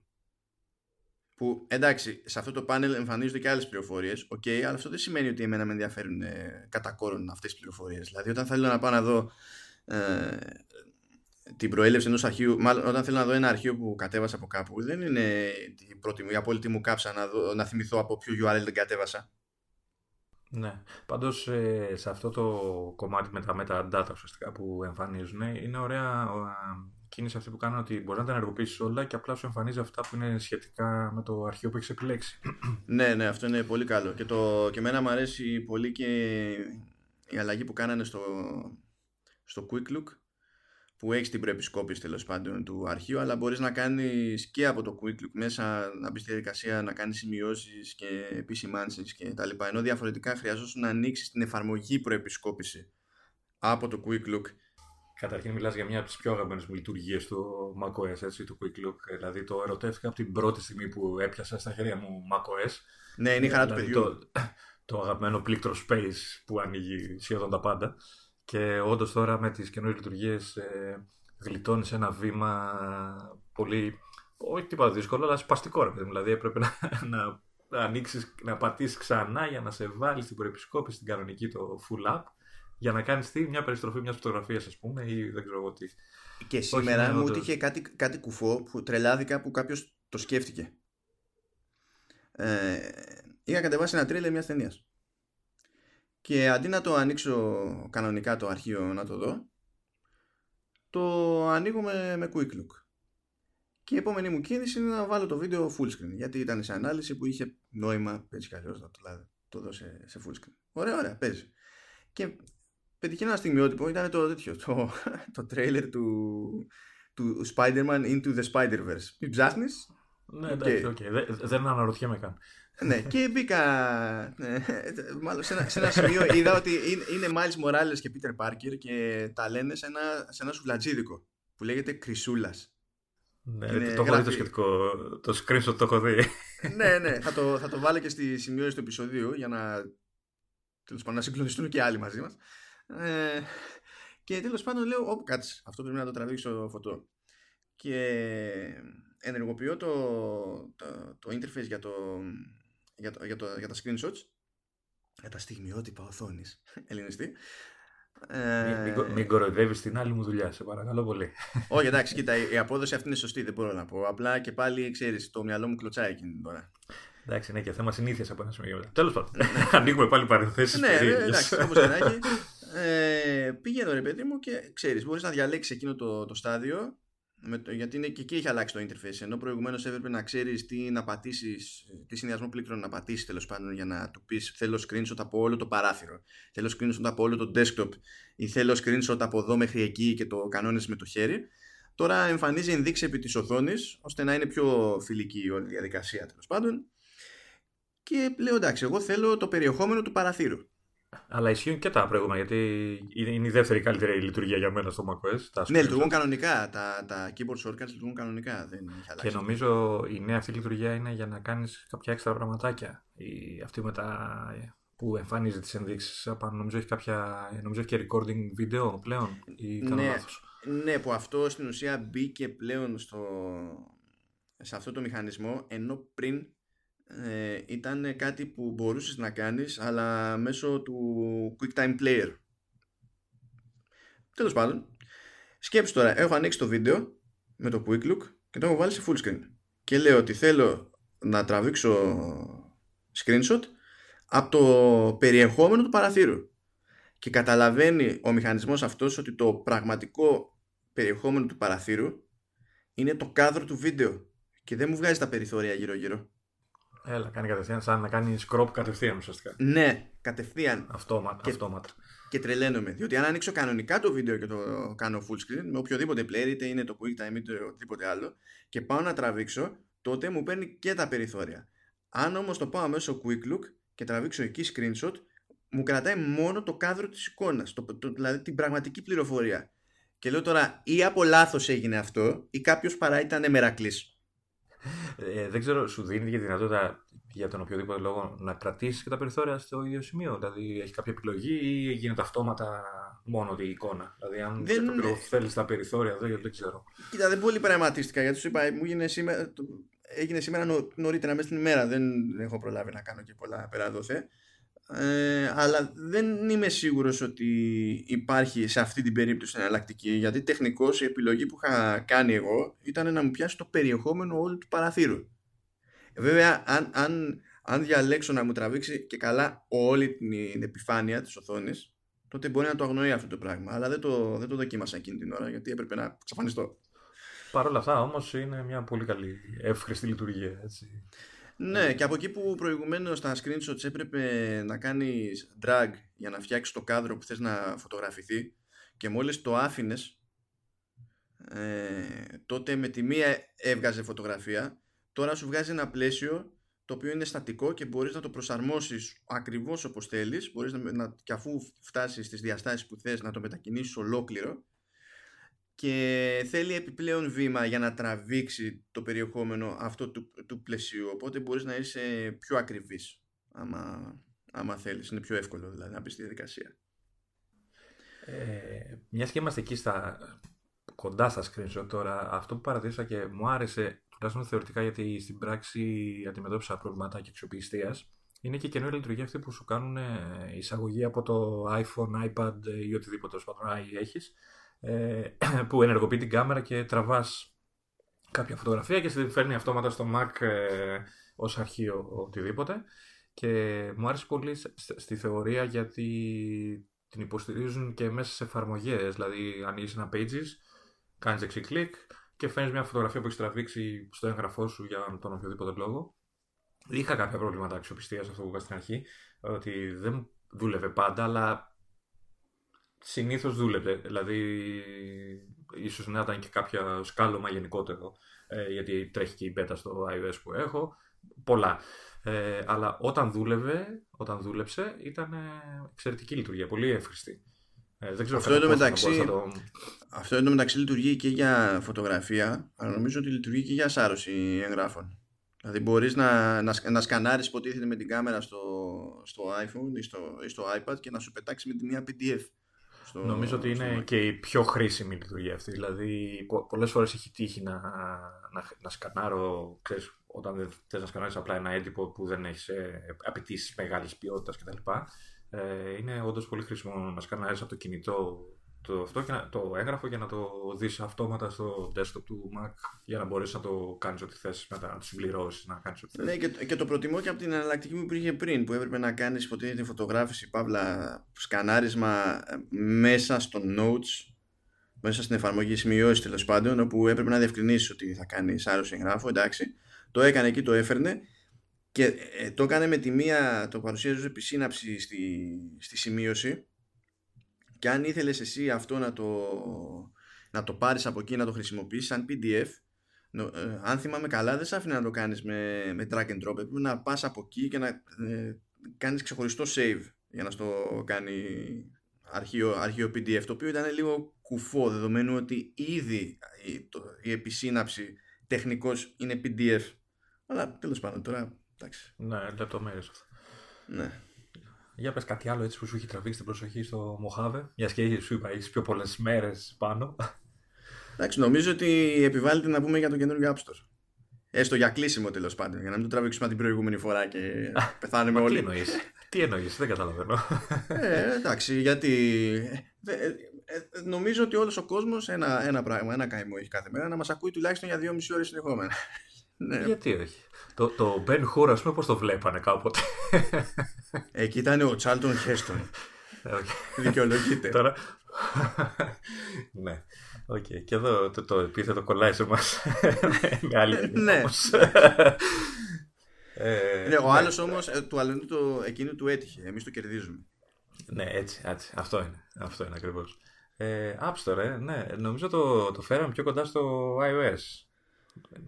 Που εντάξει, σε αυτό το πάνελ εμφανίζονται και άλλες πληροφορίες, ok, αλλά αυτό δεν σημαίνει ότι εμένα με ενδιαφέρουν ε, κατά κόρον αυτές τις πληροφορίες. Δηλαδή όταν θέλω να πάω να δω ε, την προέλευση ενός αρχείου, μάλλον όταν θέλω να δω ένα αρχείο που κατέβασα από κάπου, δεν είναι η, πρώτη, μου- η απόλυτη μου κάψα να, δω, να θυμηθώ από ποιο URL δεν κατέβασα. Ναι. Πάντως ε, σε αυτό το κομμάτι με τα metadata ουσιαστικά που εμφανίζουν είναι ωραία ε, κίνηση αυτή που κάνουν ότι μπορεί να τα ενεργοποιήσεις όλα και απλά σου εμφανίζει αυτά που είναι σχετικά με το αρχείο που έχεις επιλέξει. Ναι, ναι, αυτό είναι πολύ καλό. Και, το, και εμένα μου αρέσει πολύ και η αλλαγή που κάνανε στο, στο Quick Look που έχεις την προεπισκόπηση τέλος πάντων του αρχείου, αλλά μπορείς να κάνεις και από το Quick Look μέσα να μπεις στη διαδικασία να κάνεις σημειώσεις και επισημάνσεις κτλ. Ενώ διαφορετικά χρειαζόσουν να ανοίξεις την εφαρμογή προεπισκόπηση από το Quick Look. Καταρχήν μιλάς για μια από τις πιο αγαπημένες μου λειτουργίες του macOS, έτσι, του Quick Look. Δηλαδή το ερωτεύτηκα από την πρώτη στιγμή που έπιασα στα χέρια μου macOS. Ναι, είναι η χαρά του Δηλαδή, παιδιού. Το, το αγαπημένο πλήκτρο Space που ανοίγει σχεδόν τα πάντα. Και όντως τώρα με τις καινούριες λειτουργίες ε, γλιτώνεις ένα βήμα πολύ, όχι τίποτα δύσκολο, αλλά σπαστικό ρε παιδί μου. Δηλαδή έπρεπε να, να, να ανοίξεις, να πατήσεις ξανά για να σε βάλεις στην προεπισκόπηση στην κανονική το full app για να κάνεις τι, μια περιστροφή μιας φωτογραφίας ας πούμε ή δεν ξέρω εγώ τι. Και σήμερα ναι, μου όντως. τύχε κάτι, κάτι κουφό που τρελάδικα που κάποιος το σκέφτηκε. Ε, είχα κατεβάσει ένα τρίλερ μιας ταινίας. Και αντί να το ανοίξω κανονικά το αρχείο να το δω, το ανοίγω με, με quick look. Και η επόμενη μου κίνηση είναι να βάλω το βίντεο full screen. Γιατί ήταν σε ανάλυση που είχε νόημα έτσι κι αλλιώς να το, δηλαδή, το δω σε, σε full screen. Ωραία, ωραία, παίζει. Και πετυχαίνω ένα στιγμιότυπο, ήταν το τέτοιο, το, το trailer του, του Spider-Man Into the Spider-Verse. Μην ψάχνεις, Ναι, εντάξει, οκ. Δεν, δεν αναρωτιέμαι καν. ναι, και μπήκα. ναι, μάλλον σε ένα, σε ένα σημείο είδα ότι είναι, είναι Miles Morales και Peter Parker και τα λένε σε ένα, σε ένα σουβλατζίδικο που λέγεται Κρυσούλα. Ναι, το έχω δει το σχετικό. Το screenshot το έχω δει. ναι, ναι. Θα το, θα το βάλω και στη σημειώση του επεισοδίου για να, τέλος πάντων, να συγκλονιστούν και άλλοι μαζί μας. Ε, και τέλος πάντων λέω, όπου κάτσε, αυτό πρέπει να το τραβήξω φωτό. Και ενεργοποιώ το, το, το interface για, το, για, το, για, το, για τα screenshots για τα στιγμιότυπα οθόνης ελληνιστή ε... Μην, μην κοροϊδεύεις την άλλη μου δουλειά, σε παρακαλώ πολύ. Όχι, εντάξει, κοίτα, η απόδοση αυτή είναι σωστή, δεν μπορώ να πω. Απλά και πάλι ξέρεις, το μυαλό μου κλωτσάει εκείνη την ώρα. Εντάξει, είναι και θέμα συνήθειας από ένα σημείο μετά. Τέλος πάντων. Ανοίγουμε πάλι παρενθέσεις. ναι, ναι, εντάξει, όπως και να έχει. Ε, πηγαίνω ρε παιδί μου και ξέρεις, μπορείς να διαλέξεις εκείνο το, το στάδιο με το, γιατί είναι και εκεί έχει αλλάξει το interface. Ενώ προηγουμένως έπρεπε να ξέρεις τι να πατήσεις, τι συνδυασμό πλήκτρων να πατήσεις τέλος πάντων για να του πεις θέλω screenshot από όλο το παράθυρο. Θέλω screenshot από όλο το desktop ή θέλω screenshot από εδώ μέχρι εκεί και το κανόνες με το χέρι. Τώρα εμφανίζει ενδείξει επί της οθόνης ώστε να είναι πιο φιλική η όλη διαδικασία τέλος πάντων. Και λέω εντάξει, εγώ θέλω το περιεχόμενο του παραθύρου. Αλλά ισχύουν και τα προηγούμενα, γιατί είναι η δεύτερη καλύτερη λειτουργία για μένα στο macOS. Τα ναι, λειτουργούν κανονικά. Τα, τα keyboard shortcuts λειτουργούν κανονικά. Δεν και νομίζω η νέα αυτή λειτουργία είναι για να κάνεις κάποια έξτρα πραγματάκια. Η, αυτή με τα, που εμφανίζει τις ενδείξεις. Νομίζω έχει, κάποια, νομίζω έχει και recording βίντεο πλέον. Ή ναι, ναι, που αυτό στην ουσία μπήκε πλέον στο, σε αυτό το μηχανισμό ενώ πριν ε, ήταν κάτι που μπορούσες να κάνεις αλλά μέσω του QuickTime Player. Τέλος πάντων σκέψου τώρα έχω ανοίξει το βίντεο με το Quick Look και το έχω βάλει σε full screen. Και λέω ότι θέλω να τραβήξω screenshot από το περιεχόμενο του παραθύρου. Και καταλαβαίνει ο μηχανισμός αυτός ότι το πραγματικό περιεχόμενο του παραθύρου είναι το κάδρο του βίντεο. Και δεν μου βγάζει τα περιθώρια γύρω γύρω Έλα, κάνει κατευθείαν, σαν να κάνει scrop κατευθείαν ουσιαστικά. Ναι, κατευθείαν. Αυτόματα. Και, αυτόματα. και τρελαίνομαι. Διότι αν ανοίξω κανονικά το βίντεο και το κάνω full screen, με οποιοδήποτε player, είτε είναι το QuickTime είτε οτιδήποτε άλλο, και πάω να τραβήξω, τότε μου παίρνει και τα περιθώρια. Αν όμως το πάω μέσω Quick Look και τραβήξω εκεί screenshot, μου κρατάει μόνο το κάδρο της εικόνας, το, το, δηλαδή την πραγματική πληροφορία. Και λέω τώρα, ή από λάθος έγινε αυτό, ή κάποιος παρά ήταν μερακλής. Ε, δεν ξέρω, σου δίνει και δυνατότητα για τον οποιοδήποτε λόγο να κρατήσεις και τα περιθώρια στο ίδιο σημείο; Δηλαδή, έχει κάποια επιλογή ή γίνεται αυτόματα μόνο η εικόνα; Δηλαδή, αν δεν... θέλεις τα περιθώρια, δεν, δεν ξέρω. Κοίτα, δεν πολύ πραγματίστηκα γιατί σου είπα, μου έγινε σήμερα, έγινε σήμερα νωρίτερα μέσα στην ημέρα. Δεν έχω προλάβει να κάνω και πολλά πέρα δόθε. Ε, αλλά δεν είμαι σίγουρος ότι υπάρχει σε αυτή την περίπτωση εναλλακτική γιατί τεχνικώς η επιλογή που είχα κάνει εγώ ήταν να μου πιάσει το περιεχόμενο όλου του παραθύρου. Βέβαια αν, αν, αν διαλέξω να μου τραβήξει και καλά όλη την επιφάνεια της οθόνης τότε μπορεί να το αγνοεί αυτό το πράγμα. Αλλά δεν το, δεν το δοκίμασα εκείνη την ώρα γιατί έπρεπε να ξαφανιστώ. Παρ' όλα αυτά όμως είναι μια πολύ καλή εύχρηστη λειτουργία έτσι. Ναι, και από εκεί που προηγουμένως στα screenshots έπρεπε να κάνεις drag για να φτιάξεις το κάδρο που θες να φωτογραφηθεί και μόλις το άφηνες ε, τότε με τη μία έβγαζε φωτογραφία τώρα σου βγάζει ένα πλαίσιο το οποίο είναι στατικό και μπορείς να το προσαρμόσεις ακριβώς όπως θέλεις μπορείς να, να, και αφού φτάσεις στις διαστάσεις που θες να το μετακινήσεις ολόκληρο και θέλει επιπλέον βήμα για να τραβήξει το περιεχόμενο αυτό του, του πλαισίου. Οπότε μπορείς να είσαι πιο ακριβής άμα, άμα θέλεις. Είναι πιο εύκολο δηλαδή να μπεις στη διαδικασία. Ε, μιας και είμαστε εκεί στα, κοντά στα screenshot τώρα αυτό που παρατήρησα και μου άρεσε τουλάχιστον θεωρητικά γιατί στην πράξη αντιμετώπισα προβλήματα και αξιοπιστία. είναι και καινούργια λειτουργία αυτή που σου κάνουν εισαγωγή από το iPhone, iPad ή οτιδήποτε. Σπατράει έχεις. ε, που ενεργοποιεί την κάμερα και τραβάς κάποια φωτογραφία και σε φέρνει αυτόματα στο Mac ε, ως αρχείο οτιδήποτε και μου άρεσε πολύ στη θεωρία γιατί την υποστηρίζουν και μέσα σε εφαρμογές. Δηλαδή, ανοίγεις ένα pages, κάνεις δεξί κλικ και φέρνεις μια φωτογραφία που έχεις τραβήξει στο έγγραφό σου για τον οποιοδήποτε λόγο. Είχα κάποια προβλήματα αξιοπιστίας αυτό που είπα στην αρχή, ότι δεν δούλευε πάντα, αλλά συνήθως δούλευε. Δηλαδή, ίσως να ήταν και κάποια σκάλωμα γενικότερο, ε, γιατί τρέχει και η beta στο iOS που έχω. Πολλά. Ε, αλλά όταν δούλευε, όταν δούλεψε, ήταν εξαιρετική λειτουργία, πολύ εύχριστη. Ε, δεν ξέρω Αυτό κατά πόσο θα εντωμεταξύ- μπορείς να το... Αυτό εντωμεταξύ λειτουργεί και για φωτογραφία, αλλά νομίζω ότι λειτουργεί και για σάρωση εγγράφων. Δηλαδή μπορείς να, να, σκ- να σκανάρεις υποτίθεται με την κάμερα στο, στο iPhone ή στο, ή στο iPad και να σου πετάξεις με τη μία PDF. Στο, Νομίζω ότι στο είναι Mac. και η πιο χρήσιμη λειτουργία αυτή. Δηλαδή, πο- πολλές φορές έχει τύχει να, να, να σκανάρω, ξέρεις, όταν δεν θες να σκανάρεις απλά ένα έντυπο που δεν έχεις απαιτήσεις μεγάλης ποιότητας κτλ. Ε, είναι όντως πολύ χρήσιμο να σκανάρεις από το κινητό το, αυτό και να, το έγγραφο για να το δεις αυτόματα στο desktop του Mac για να μπορείς να το κάνεις ό,τι θες μετά, να το συμπληρώσεις, να κάνεις ό,τι θες. Ναι, και, και το προτιμώ και από την εναλλακτική που υπήρχε πριν, που έπρεπε να κάνεις υποτίθεται φωτογράφηση, παύλα, σκανάρισμα ε, μέσα στο Notes, μέσα στην εφαρμογή σημειώσεις τέλος πάντων, όπου έπρεπε να διευκρινίσεις ότι θα κάνεις σάρωση εγγράφου, εντάξει. Το έκανε εκεί, το έφερνε και ε, το έκανε με τη μία, το παρουσίαζε ως επισύναψη στη, στη σημείωση και αν ήθελες εσύ αυτό να το, να το πάρεις από εκεί να το χρησιμοποιήσεις σαν PDF νο- ε, αν θυμάμαι καλά δεν σε άφηνε να το κάνεις με, με drag and drop έπρεπε να πας από εκεί και να ε, κάνεις ξεχωριστό save για να στο κάνει αρχείο, αρχείο PDF το οποίο ήταν λίγο κουφό δεδομένου ότι ήδη η, το, η επισύναψη τεχνικώς είναι PDF αλλά τέλος πάντων τώρα εντάξει Ναι, λεπτομέρειες αυτό. ναι. Για πες κάτι άλλο έτσι που σου έχει τραβήξει την προσοχή στο Μοχάβε. Για και σου είπα, έχεις πιο πολλές μέρες πάνω. Εντάξει, νομίζω ότι επιβάλλεται να πούμε για το καινούργιο App Store. Έστω για κλείσιμο τέλος πάντων, για να μην το τραβήξουμε την προηγούμενη φορά και πεθάνουμε Μα τι όλοι. εννοείς, τι εννοείς, δεν καταλαβαίνω. ε, εντάξει, γιατί. ε, ε, ε, νομίζω ότι όλος ο κόσμος ένα, ένα πράγμα, ένα καημό έχει κάθε μέρα να μας ακούει τουλάχιστον για δύο μισή ώρε συνεχόμενα. ναι. Γιατί όχι; Το, το Ben Hur, ας πούμε, πώς το βλέπανε κάποτε; Εκεί ήταν ο Τσάρλτον Χέστον. Ε, όχι. Δικαιολογείται. Τώρα. ναι. Οκ. Και εδώ το, το επίθετο κολλάει σε μας. Με άλλη έννοια Ναι. όμως. Ε, ναι, ο άλλος όμως του αλλού το, εκείνου του έτυχε. Εμείς το κερδίζουμε. Ναι, έτσι, έτσι. Αυτό είναι. Αυτό είναι ακριβώς. Ε, App Store, ε, ναι. Νομίζω το, το φέραμε πιο κοντά στο iOS.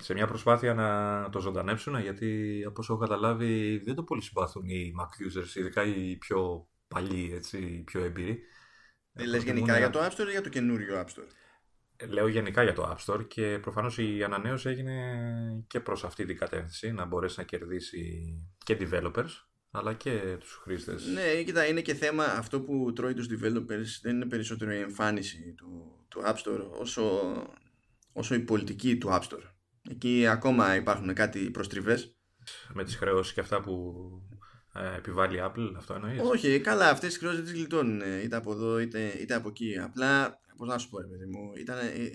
Σε μια προσπάθεια να το ζωντανέψουν, γιατί από όσο έχω καταλάβει δεν το πολύ συμπαθούν οι Mac users, ειδικά οι πιο παλιοί, έτσι, οι πιο έμπειροι. Ε, Λες γενικά Προτιμούν για να- το App Store ή για το καινούριο App Store; Λέω γενικά για το App Store και προφανώς η ανανέωση έγινε και προς αυτή την κατεύθυνση, να μπορέσει να κερδίσει και developers, αλλά και τους χρήστες. Ναι, κοίτα, είναι και θέμα αυτό που τρώει τους developers δεν είναι περισσότερο η εμφάνιση του, του App Store όσο, όσο η πολιτική του App Store. Εκεί ακόμα υπάρχουν κάτι προστριβές. Με τις χρεώσεις και αυτά που ε, επιβάλλει η Apple, αυτό εννοείς; Όχι, καλά, αυτές τις χρεώσεις δεν τις γλιτώνουν ε, είτε από εδώ είτε, είτε από εκεί. Απλά, πώς να σου πω, ρε παιδί μου, ήταν, ε, ε,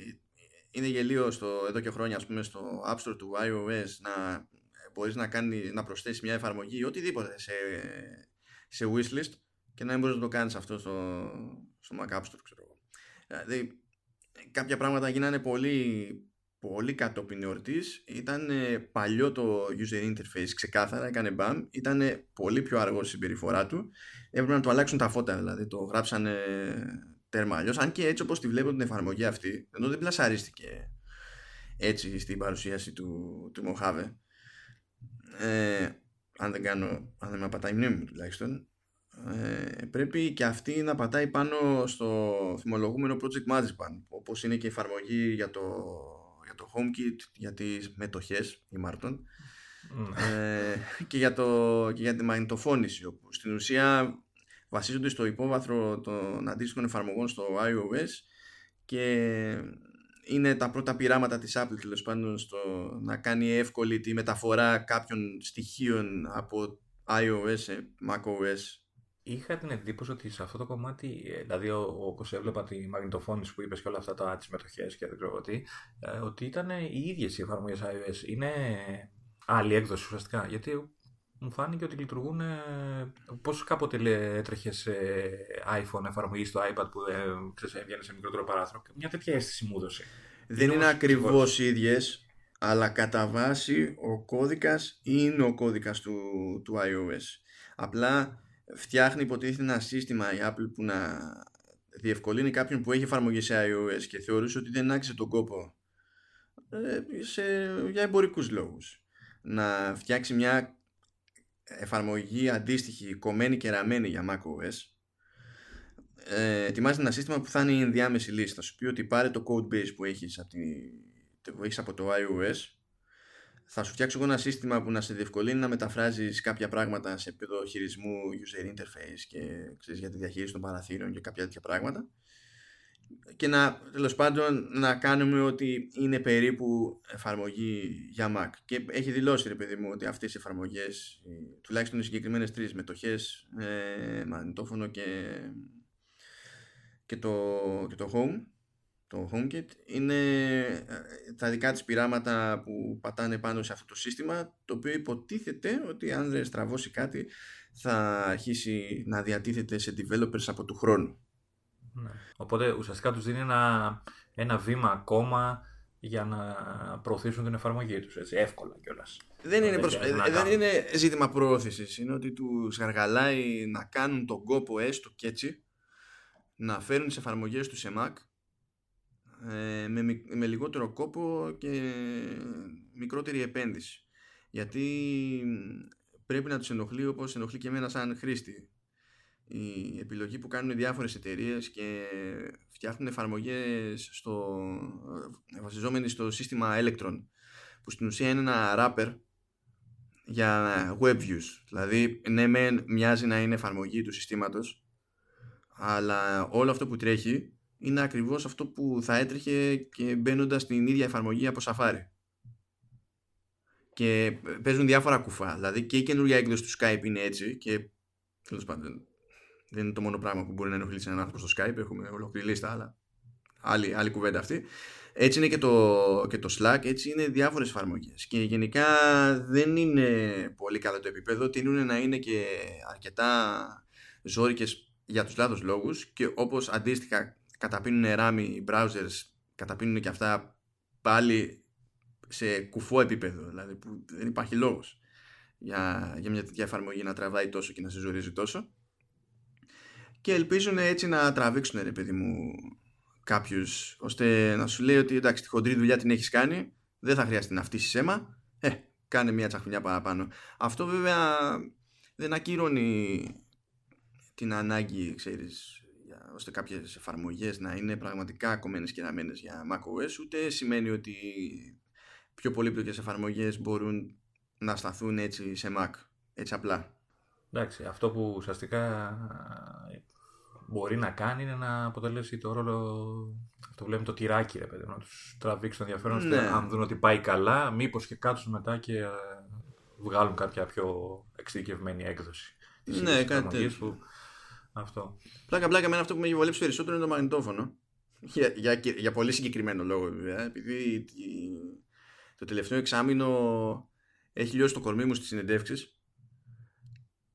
είναι γελίο στο, εδώ και χρόνια, ας πούμε, στο App Store του iOS να ε, μπορείς να, κάνει, να προσθέσεις μια εφαρμογή ή οτιδήποτε σε, σε wishlist και να μην μπορείς να το κάνεις αυτό στο, στο Mac App Store, ξέρω εγώ. Δηλαδή, κάποια πράγματα γίνανε πολύ, πολύ κατόπιν εορτής. Ήταν ε, παλιό το user interface, ξεκάθαρα, έκανε μπαμ. Ήταν πολύ πιο αργό στη συμπεριφορά του. Έπρεπε να του αλλάξουν τα φώτα, δηλαδή. Το γράψανε τέρμα αλλιώς. Αν και έτσι όπως τη βλέπω την εφαρμογή αυτή, ενώ δεν πλασαρίστηκε έτσι στην παρουσίαση του, του Mojave. Ε, αν δεν κάνω, αν δεν με πατάει η μνήμη μου τουλάχιστον, ε, πρέπει και αυτή να πατάει πάνω στο θυμολογούμενο Project Marzipan όπως είναι και η εφαρμογή για το, για το HomeKit για τις μετοχές η Μάρτον Μμ. ε, και, για το, και για τη μαγνητοφώνηση όπου στην ουσία βασίζονται στο υπόβαθρο των αντίστοιχων εφαρμογών στο iOS και είναι τα πρώτα πειράματα της Apple τέλος πάντων στο να κάνει εύκολη τη μεταφορά κάποιων στοιχείων από iOS σε macOS Είχα την εντύπωση ότι σε αυτό το κομμάτι, ε, δηλαδή ο- όπως έβλεπα τη μαγνητοφώνηση που είπες και όλα αυτά τα τις μετοχές και δεν ξέρω τι, ε, ότι ήταν οι ίδιες οι εφαρμογές iOS. Είναι άλλη έκδοση ουσιαστικά, γιατί μου φάνηκε ότι λειτουργούν ε, πώς κάποτε λέ- έτρεχες σε iPhone εφαρμογής στο iPad που ε, ξέρεις, έβγαινε σε μικρότερο παράθυρο. Μια τέτοια αίσθηση μου έδωσε. Δεν είναι όμως ακριβώς οι ίδιες, αλλά κατά βάση ο κώδικας είναι ο κώδικας του, του iOS. Απλά φτιάχνει υποτίθεται ένα σύστημα η Apple που να διευκολύνει κάποιον που έχει εφαρμογή σε iOS και θεωρούσε ότι δεν άξιζε τον κόπο ε, σε, για εμπορικούς λόγους. Να φτιάξει μια εφαρμογή αντίστοιχη κομμένη και ραμμένη για macOS ε, ετοιμάζει ένα σύστημα που θα είναι η ενδιάμεση λύση. Θα σου πει ότι πάρε το code base που έχεις από, που έχεις από το iOS θα σου φτιάξω εγώ ένα σύστημα που να σε διευκολύνει να μεταφράζεις κάποια πράγματα σε επίπεδο χειρισμού user interface και ξέρεις, για τη διαχείριση των παραθύρων και κάποια τέτοια πράγματα και να τέλος πάντων να κάνουμε ότι είναι περίπου εφαρμογή για Mac. Και έχει δηλώσει ρε παιδί μου ότι αυτές οι εφαρμογές, τουλάχιστον οι συγκεκριμένες τρεις μετοχές, ε, μαγνητόφωνο και, και, το, και το Home, το HomeKit, είναι ε, τα δικά της πειράματα που πατάνε πάνω σε αυτό το σύστημα, το οποίο υποτίθεται ότι αν δεν στραβώσει κάτι θα αρχίσει να διατίθεται σε developers από του χρόνου. Ναι. Οπότε ουσιαστικά τους δίνει ένα, ένα βήμα ακόμα για να προωθήσουν την εφαρμογή τους, έτσι, εύκολα κιόλας. Δεν, είναι, προσ... δεν είναι ζήτημα προώθησης, είναι ότι τους γαργαλάει να κάνουν τον κόπο έστω και έτσι, να φέρουν τις εφαρμογές τους σε Mac ε, με, με λιγότερο κόπο και μικρότερη επένδυση. Γιατί πρέπει να τους ενοχλεί όπως ενοχλεί και εμένα σαν χρήστη η επιλογή που κάνουν διάφορες εταιρείες και φτιάχνουν εφαρμογές στο, βασιζόμενοι στο σύστημα Electron που στην ουσία είναι ένα wrapper για web views δηλαδή ναι μεν μοιάζει να είναι εφαρμογή του συστήματος αλλά όλο αυτό που τρέχει είναι ακριβώς αυτό που θα έτρεχε και μπαίνοντας στην ίδια εφαρμογή από Safari και παίζουν διάφορα κουφά δηλαδή και η καινούργια έκδοση του Skype είναι έτσι και τέλος πάντων δεν είναι το μόνο πράγμα που μπορεί να ενοχλήσει έναν άνθρωπο στο Skype. Έχουμε ολόκληρη λίστα, αλλά άλλη, άλλη κουβέντα αυτή. Έτσι είναι και το, και το Slack, έτσι είναι διάφορες εφαρμογές. Και γενικά δεν είναι πολύ καλό το επίπεδο, τείνουν να είναι και αρκετά ζώρικες για τους λάθος λόγους και όπως αντίστοιχα καταπίνουν ράμι οι browsers, καταπίνουν και αυτά πάλι σε κουφό επίπεδο, δηλαδή που δεν υπάρχει λόγος για, για μια τέτοια εφαρμογή να τραβάει τόσο και να σε ζορίζει τόσο. Και ελπίζουν έτσι να τραβήξουν ρε παιδί μου κάποιους ώστε να σου λέει ότι εντάξει τη χοντρή δουλειά την έχεις κάνει δεν θα χρειάζεται να φτύσεις αίμα ε, κάνε μια τσαχμινιά παραπάνω. Αυτό βέβαια δεν ακυρώνει την ανάγκη ξέρεις για, ώστε κάποιες εφαρμογές να είναι πραγματικά κομμένες και ραμμένες για macOS ούτε σημαίνει ότι πιο πολύπλοκες εφαρμογές μπορούν να σταθούν έτσι σε Mac έτσι απλά Εντάξει, αυτό που ουσιαστικά μπορεί να κάνει είναι να αποτελέσει το ρόλο. Αυτό που λέμε το τυράκι, ρε παιδί, να τους τραβήξει το ενδιαφέρον. Ναι. Αν δουν ότι πάει καλά, μήπως και κάτσουν μετά και ε, βγάλουν κάποια πιο εξειδικευμένη έκδοση. Ναι, κάτι τέτοιο. Που... Αυτό. Πλάκα, πλάκα, με αυτό που με έχει βολέψει περισσότερο είναι το μαγνητόφωνο. Για, για, για πολύ συγκεκριμένο λόγο, βέβαια. Επειδή το τελευταίο εξάμεινο έχει λιώσει το κορμί μου στις συνεντεύξεις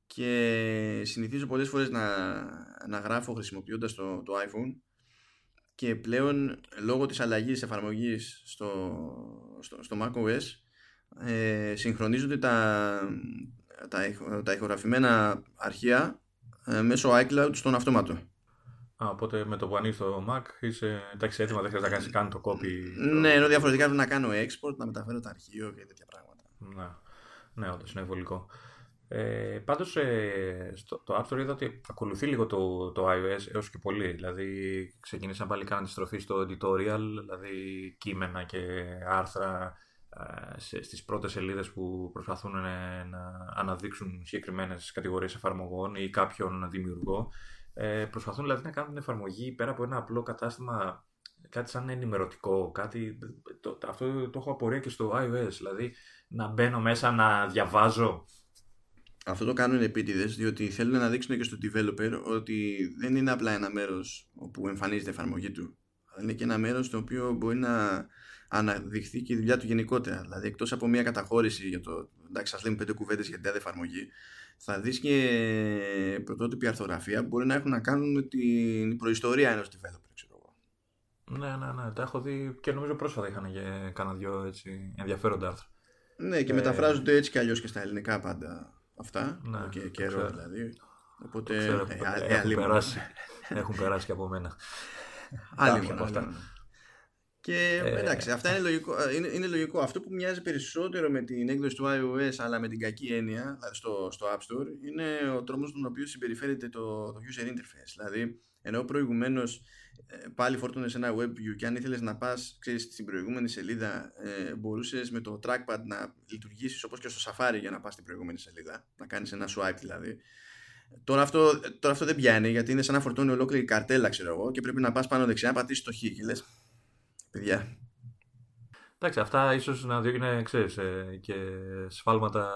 και συνηθίζω πολλές φορές να, να γράφω χρησιμοποιώντας το, το iPhone και πλέον λόγω της αλλαγής εφαρμογής στο, στο, στο macOS ε, συγχρονίζονται τα, τα, τα ηχογραφημένα αρχεία ε, μέσω iCloud στον αυτόματο. Α, οπότε με το που ανοίγεις το Mac είσαι εντάξει έτοιμα, δεν χρειάζεται να κάνεις καν το copy. Ναι, ενώ διαφορετικά πρέπει να κάνω export, να μεταφέρω το αρχείο και τέτοια πράγματα. Ναι, ναι όντως είναι βολικό. Ε, πάντως ε, στο, το App Store είδα ότι ακολουθεί λίγο το, το iOS έως και πολύ. Δηλαδή ξεκίνησαν πάλι κάναν τη στροφή στο editorial, δηλαδή κείμενα και άρθρα ε, στις πρώτες σελίδες που προσπαθούν ε, να αναδείξουν συγκεκριμένες κατηγορίες εφαρμογών ή κάποιον δημιουργό. Ε, προσπαθούν δηλαδή να κάνουν την εφαρμογή πέρα από ένα απλό κατάστημα κάτι σαν ενημερωτικό, κάτι, το, αυτό το έχω απορία και στο iOS, δηλαδή να μπαίνω μέσα να διαβάζω αυτό το κάνουν επίτηδες διότι θέλουν να δείξουν και στο developer ότι δεν είναι απλά ένα μέρος όπου εμφανίζεται η εφαρμογή του αλλά είναι και ένα μέρος στο οποίο μπορεί να αναδειχθεί και η δουλειά του γενικότερα δηλαδή εκτός από μια καταχώρηση για το εντάξει σας λέμε πέντε κουβέντες για την τάδε εφαρμογή θα δεις και πρωτότυπη αρθογραφία που μπορεί να έχουν να κάνουν με την προϊστορία ενός developer ξέρω εγώ. Ναι, ναι, ναι, τα έχω δει και νομίζω πρόσφατα είχαν και κάνα δυο έτσι ενδιαφέροντα άρθρα. Ναι, και ε... μεταφράζονται έτσι κι αλλιώς και στα ελληνικά πάντα αυτά. Ναι, και καιρό δηλαδή. Οπότε. Ξέρω, ε, ε, έχουν, περάσει, έχουν περάσει και από μένα. Άλλη από αυτά. Και ε... εντάξει, αυτά είναι λογικό, είναι, είναι λογικό. Αυτό που μοιάζει περισσότερο με την έκδοση του iOS αλλά με την κακή έννοια δηλαδή στο, στο App Store είναι ο τρόπος τον οποίο συμπεριφέρεται το, το user interface. Δηλαδή, ενώ προηγουμένως ε, πάλι φόρτωνες ένα WebView και αν ήθελες να πας στην προηγούμενη σελίδα, ε, μπορούσες με το trackpad να λειτουργήσεις όπως και στο Safari για να πας στην προηγούμενη σελίδα. Να κάνεις ένα swipe δηλαδή. Τώρα αυτό, τώρα αυτό δεν πιάνει γιατί είναι σαν να φορτώνει ολόκληρη καρτέλα, ξέρω εγώ, και πρέπει να πας πάνω δεξιά να πατήσεις το χ. Και λες, παιδιά. Εντάξει, αυτά ίσως να είναι ξέρεις, ε, και σφάλματα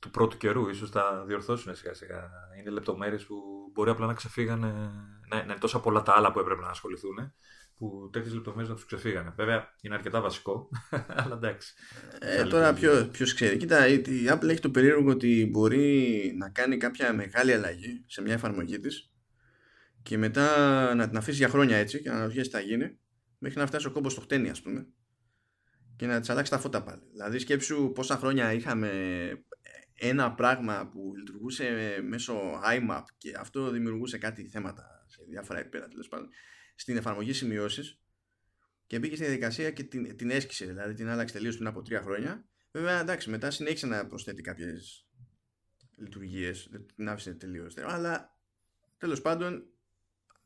του πρώτου καιρού. σω τα διορθώσουν σιγά σιγά. Είναι λεπτομέρειες που μπορεί απλά να ξεφύγανε. Να, να είναι τόσα πολλά τα άλλα που έπρεπε να ασχοληθούν που τέτοιες λεπτομέρειες να τους ξεφύγανε. Βέβαια είναι αρκετά βασικό, αλλά εντάξει. Ε, τώρα ποιο ξέρει. Κοίτα, η Apple έχει το περίεργο ότι μπορεί να κάνει κάποια μεγάλη αλλαγή σε μια εφαρμογή της και μετά να την αφήσει για χρόνια έτσι και να αναρωτιέσαι τι θα γίνει μέχρι να φτάσει ο κόμπος στο χτένι, ας πούμε, και να της αλλάξει τα φώτα πάλι. Δηλαδή, σκέψου πόσα χρόνια είχαμε ένα πράγμα που λειτουργούσε μέσω IMAP και αυτό δημιουργούσε κάτι θέματα σε διάφορα επίπεδα τέλος πάντων στην εφαρμογή σημειώσεις και μπήκε στη διαδικασία και την, την έσκησε, δηλαδή την άλλαξε τελείως πριν από τρία χρόνια. Βέβαια, εντάξει, μετά συνέχισε να προσθέτει κάποιες λειτουργίες, την άφησε τελείως. Αλλά τέλος πάντων,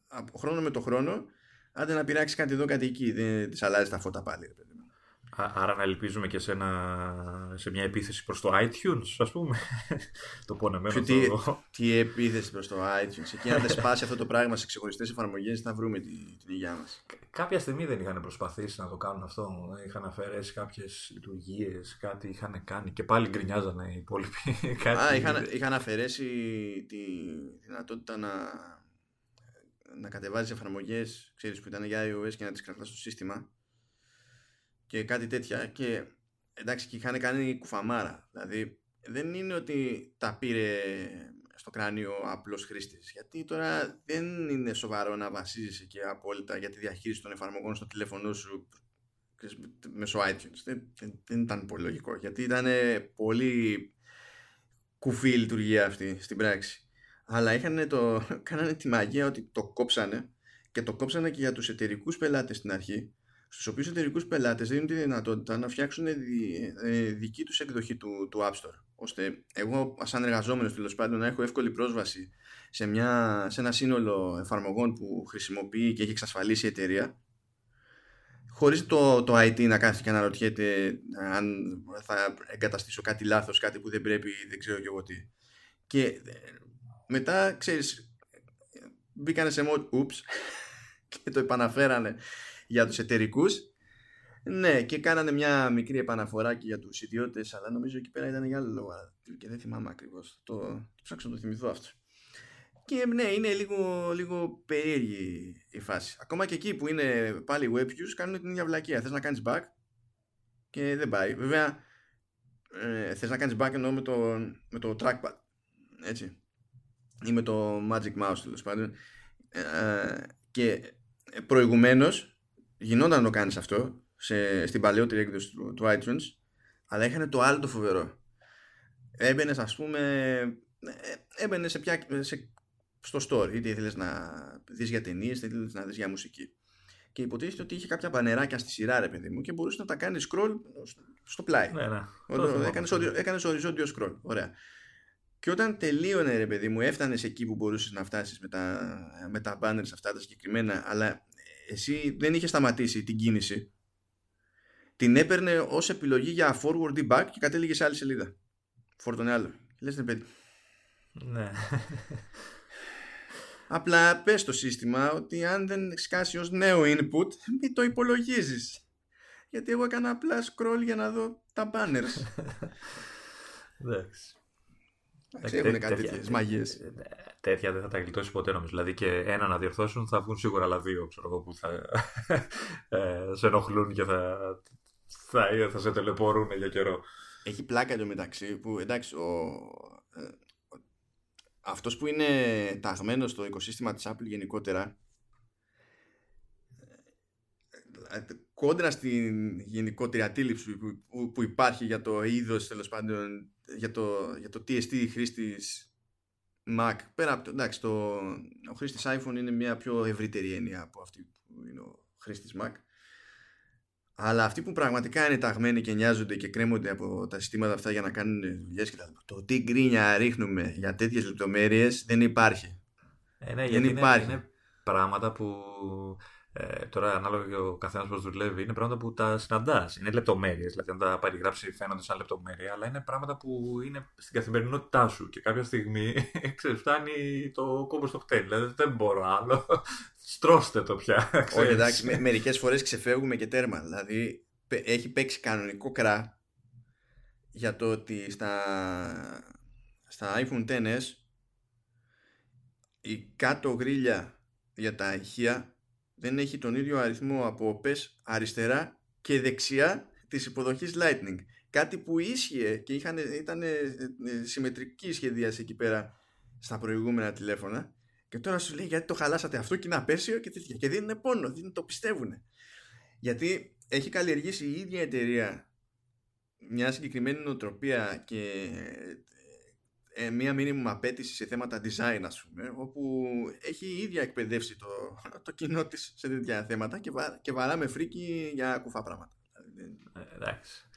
από χρόνο με το χρόνο, άντε να πειράξεις κάτι εδώ, κάτι εκεί. Δεν της αλλάζει τα φώτα πάλι. Άρα να ελπίζουμε και σε, ένα, σε μια επίθεση προς το iTunes, ας πούμε. το πονεμένο τι, το... τι επίθεση προς το iTunes. Εκεί αν δεν σπάσει αυτό το πράγμα σε ξεχωριστές εφαρμογές θα βρούμε την, την υγειά μας. Κάποια στιγμή δεν είχαν προσπαθήσει να το κάνουν αυτό. Είχαν αφαιρέσει κάποιες λειτουργίες, κάτι είχαν κάνει και πάλι γκρινιάζανε οι υπόλοιποι. κάτι... Α, είχαν, είχαν αφαιρέσει τη δυνατότητα να, να κατεβάζεις εφαρμογές ξέρεις, που ήταν για iOS και να τις κρατάς στο σύστημα και κάτι τέτοια και εντάξει και είχαν κάνει κουφαμάρα. Δηλαδή δεν είναι ότι τα πήρε στο κράνιο απλός χρήστης. Γιατί τώρα δεν είναι σοβαρό να βασίζεσαι και απόλυτα για τη διαχείριση των εφαρμογών στο τηλέφωνο σου μέσω iTunes. Δεν, δεν, δεν ήταν πολύ λογικό γιατί ήταν πολύ κουφή η λειτουργία αυτή στην πράξη αλλά είχαν το, κάνανε τη μαγεία ότι το κόψανε και το κόψανε και για τους εταιρικούς πελάτες στην αρχή στους οποίους εταιρικούς πελάτες δίνουν τη δυνατότητα να φτιάξουν ε, δική τους εκδοχή του, του App Store ώστε εγώ σαν εργαζόμενος τέλος πάντων να έχω εύκολη πρόσβαση σε, μια, σε ένα σύνολο εφαρμογών που χρησιμοποιεί και έχει εξασφαλίσει η εταιρεία χωρίς το, το IT να κάθεται και να ρωτιέται αν θα εγκαταστήσω κάτι λάθος, κάτι που δεν πρέπει, δεν ξέρω και εγώ τι. Και ε, μετά, ξέρεις, μπήκανε σε mode oops και το επαναφέρανε για τους εταιρικούς. Ναι, και κάνανε μια μικρή επαναφορά και για τους ιδιώτες, αλλά νομίζω εκεί πέρα ήταν για άλλο λόγο και δεν θυμάμαι ακριβώς. Το, το ψάξω να το θυμηθώ αυτό. Και ναι, είναι λίγο, λίγο περίεργη η φάση. Ακόμα και εκεί που είναι πάλι web views κάνουν την ίδια βλακεία. Θες να κάνεις back και δεν πάει. Βέβαια, ε, θες να κάνεις back εννοώ με το, με το trackpad. Έτσι. Ή με το magic mouse τέλος πάντων. Ε, και προηγουμένως γινόταν να το κάνεις αυτό σε, στην παλαιότερη έκδοση του, του iTunes αλλά είχαν το άλλο το φοβερό. Έμπαινες ας πούμε ε, έμπαινες σε, πια, σε, στο store είτε ήθελες να δεις για ταινίες είτε ήθελες να δεις για μουσική. Και υποτίθεται ότι είχε κάποια πανεράκια στη σειρά ρε παιδί μου και μπορούσες να τα κάνεις scroll στο πλάι. Ναι, ναι. έκανες, έκανες οριζόντιο scroll. Ωραία και όταν τελείωνε ρε παιδί μου έφτανες εκεί που μπορούσες να φτάσεις με τα, με τα banners αυτά τα συγκεκριμένα αλλά εσύ δεν είχε σταματήσει την κίνηση. Την έπαιρνε ως επιλογή για forward ή back και κατέληγε σε άλλη σελίδα. Φόρτωνε άλλο. Λες ναι παιδί. Ναι. Απλά πες το σύστημα ότι αν δεν σκάσει ως νέο input μην το υπολογίζεις. Γιατί εγώ έκανα απλά scroll για να δω τα banners. Εντάξει έχουν κάτι τέτοιες μαγείες. Τέτοια δεν θα τα γλιτώσει ποτέ νομίζω. Δηλαδή και ένα να διορθώσουν θα βγουν σίγουρα άλλα δύο ξέρω εγώ, που θα ε, σε ενοχλούν και θα, θα, θα σε τελεπορούν για καιρό. Έχει πλάκα εντωμεταξύ που εντάξει, ο, ε, αυτός που είναι ταγμένος στο οικοσύστημα της Apple γενικότερα ε, κόντρα στην γενικότερη αντίληψη που, που υπάρχει για το είδος τέλος πάντων για το, για το τι εστί χρήστης Mac πέρα από το εντάξει το, ο χρήστης iPhone είναι μια πιο ευρύτερη έννοια από αυτή που είναι ο χρήστης Mac Αλλά αυτοί που πραγματικά είναι ταγμένοι και νοιάζονται και κρέμονται από τα συστήματα αυτά για να κάνουν δουλειές και τα λοιπά. Το τι γκρίνια ρίχνουμε για τέτοιες λεπτομέρειες δεν υπάρχει. Ε, ναι, δεν υπάρχει. Είναι, είναι πράγματα που ε, τώρα, ανάλογα και ο καθένας πώς δουλεύει, είναι πράγματα που τα συναντάς. Είναι λεπτομέρειες. Δηλαδή, αν τα περιγράψει, φαίνονται σαν λεπτομέρεια, αλλά είναι πράγματα που είναι στην καθημερινότητά σου. Και κάποια στιγμή φτάνει το κόμπο στο χτέλι. Δηλαδή, δεν μπορώ άλλο. Στρώστε το πια. Όχι, εντάξει, με, μερικές φορές ξεφεύγουμε και τέρμα. Δηλαδή, έχει παίξει κανονικό κρά για το ότι στα, στα iPhone XS η κάτω γρίλια για τα ηχεία δεν έχει τον ίδιο αριθμό από οπές αριστερά και δεξιά της υποδοχής Lightning. Κάτι που ίσχυε και είχαν, ήταν ε, ε, συμμετρική σχεδίαση εκεί πέρα στα προηγούμενα τηλέφωνα και τώρα σου λέει γιατί το χαλάσατε αυτό και είναι απέσιο και τέτοια και δίνουν πόνο, δεν το πιστεύουν. Γιατί έχει καλλιεργήσει η ίδια εταιρεία μια συγκεκριμένη νοοτροπία και ε, μία μήνυμου απέτησης σε θέματα design ας πούμε όπου έχει η ίδια εκπαιδεύσει το, το κοινό της σε τέτοια θέματα και, βα, και βαράμε φρίκι για κουφά πράγματα ε, εντάξει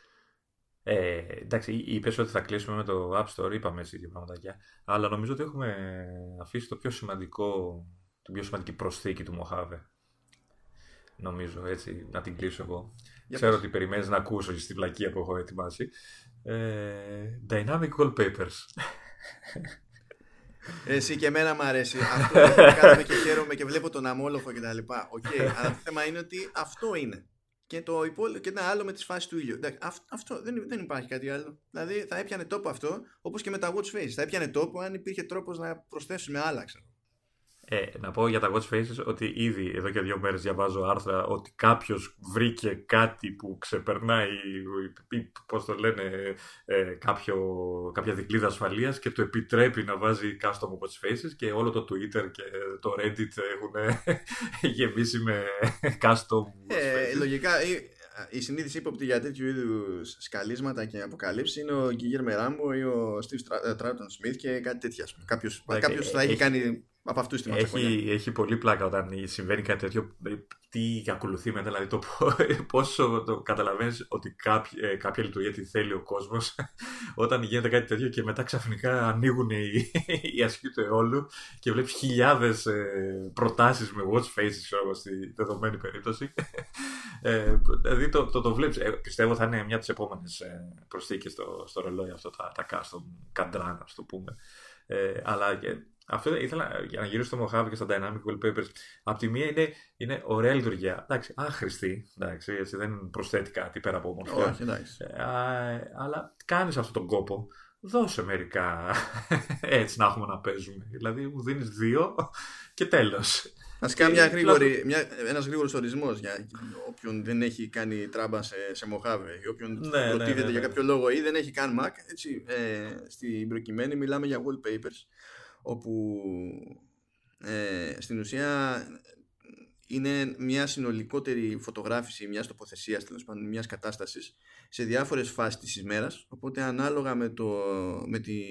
ε, εντάξει, είπες ότι θα κλείσουμε με το App Store, είπαμε έτσι δύο πραγματάκια. Αλλά νομίζω ότι έχουμε αφήσει το πιο σημαντικό, την πιο σημαντική προσθήκη του Mojave. Νομίζω έτσι, να την κλείσω εγώ. Για Ξέρω ότι περιμένεις να ακούσω στη βλακία που έχω ετοιμάσει. Ε, dynamic Wallpapers. Εσύ και εμένα μου αρέσει. Αυτό κάνουμε και χαίρομαι και βλέπω τον αμόλοφο και τα λοιπά. Okay, αλλά το θέμα είναι ότι αυτό είναι. Και το υπόλοιπο και ένα άλλο με τις φάσεις του ήλιου. Εντάξει, αυτό δεν, δεν υπάρχει κάτι άλλο. Δηλαδή θα έπιανε τόπο αυτό όπως και με τα watch face. Θα έπιανε τόπο αν υπήρχε τρόπος να προσθέσουμε άλλα, ξέρω. Ε, να πω για τα watch faces ότι ήδη εδώ και δύο μέρες διαβάζω άρθρα ότι κάποιος βρήκε κάτι που ξεπερνάει ή πώς το λένε ε, κάποιο, κάποια δικλίδα ασφαλείας και το επιτρέπει να βάζει custom watch faces και όλο το Twitter και το Reddit έχουν γεμίσει με custom ε, Λογικά η, η συνείδηση ύποπτη για τέτοιου είδους σκαλίσματα και αποκαλύψει είναι ο Γκίγερ Μεράμπο ή ο Steve Troughton Smith και κάτι τέτοια. Κάποιο θα έχει κάνει από αυτούς την έχει, έχει πολύ πλάκα όταν συμβαίνει κάτι τέτοιο. Τι ακολουθεί μετά, δηλαδή το πόσο το καταλαβαίνεις ότι κάποια, ε, κάποια λειτουργία τη θέλει ο κόσμος όταν γίνεται κάτι τέτοιο και μετά ξαφνικά ανοίγουν οι, οι ασκοί του αιώλου και βλέπεις χιλιάδες ε, προτάσεις με watch faces ξέρω, στη δεδομένη περίπτωση. Ε, δηλαδή το, το, το βλέπεις. Ε, πιστεύω θα είναι μια από τις επόμενες ε, προσθήκες στο, στο ρολόι αυτό, τα, τα custom καντρά, ας το πούμε. Ε, αλλά αυτό ήθελα για να γυρίσω στο Mojave και στα Dynamic Wallpapers. Απ' τη μία είναι, είναι ωραία λειτουργία. Εντάξει, άχρηστη. Εντάξει, έτσι, δεν προσθέτει κάτι πέρα από ομορφιά. Όχι, εντάξει. Ε, αλλά κάνεις αυτόν τον κόπο. Δώσε μερικά έτσι να έχουμε να παίζουμε. Δηλαδή μου δίνεις δύο και τέλος. Α κάνει μια γρήγορη, μια, ένας γρήγορος ορισμός για όποιον δεν έχει κάνει τράμπα σε, σε Mojave ή όποιον ναι, ναι προτίθεται ναι, για κάποιο λόγο ή δεν έχει κάνει Mac. Έτσι, ε, στην προκειμένη μιλάμε για wallpapers όπου ε, στην ουσία είναι μια συνολικότερη φωτογράφηση μιας τοποθεσίας, τέλος πάντων μιας κατάστασης σε διάφορες φάσεις της ημέρας οπότε ανάλογα με, το, με, τη,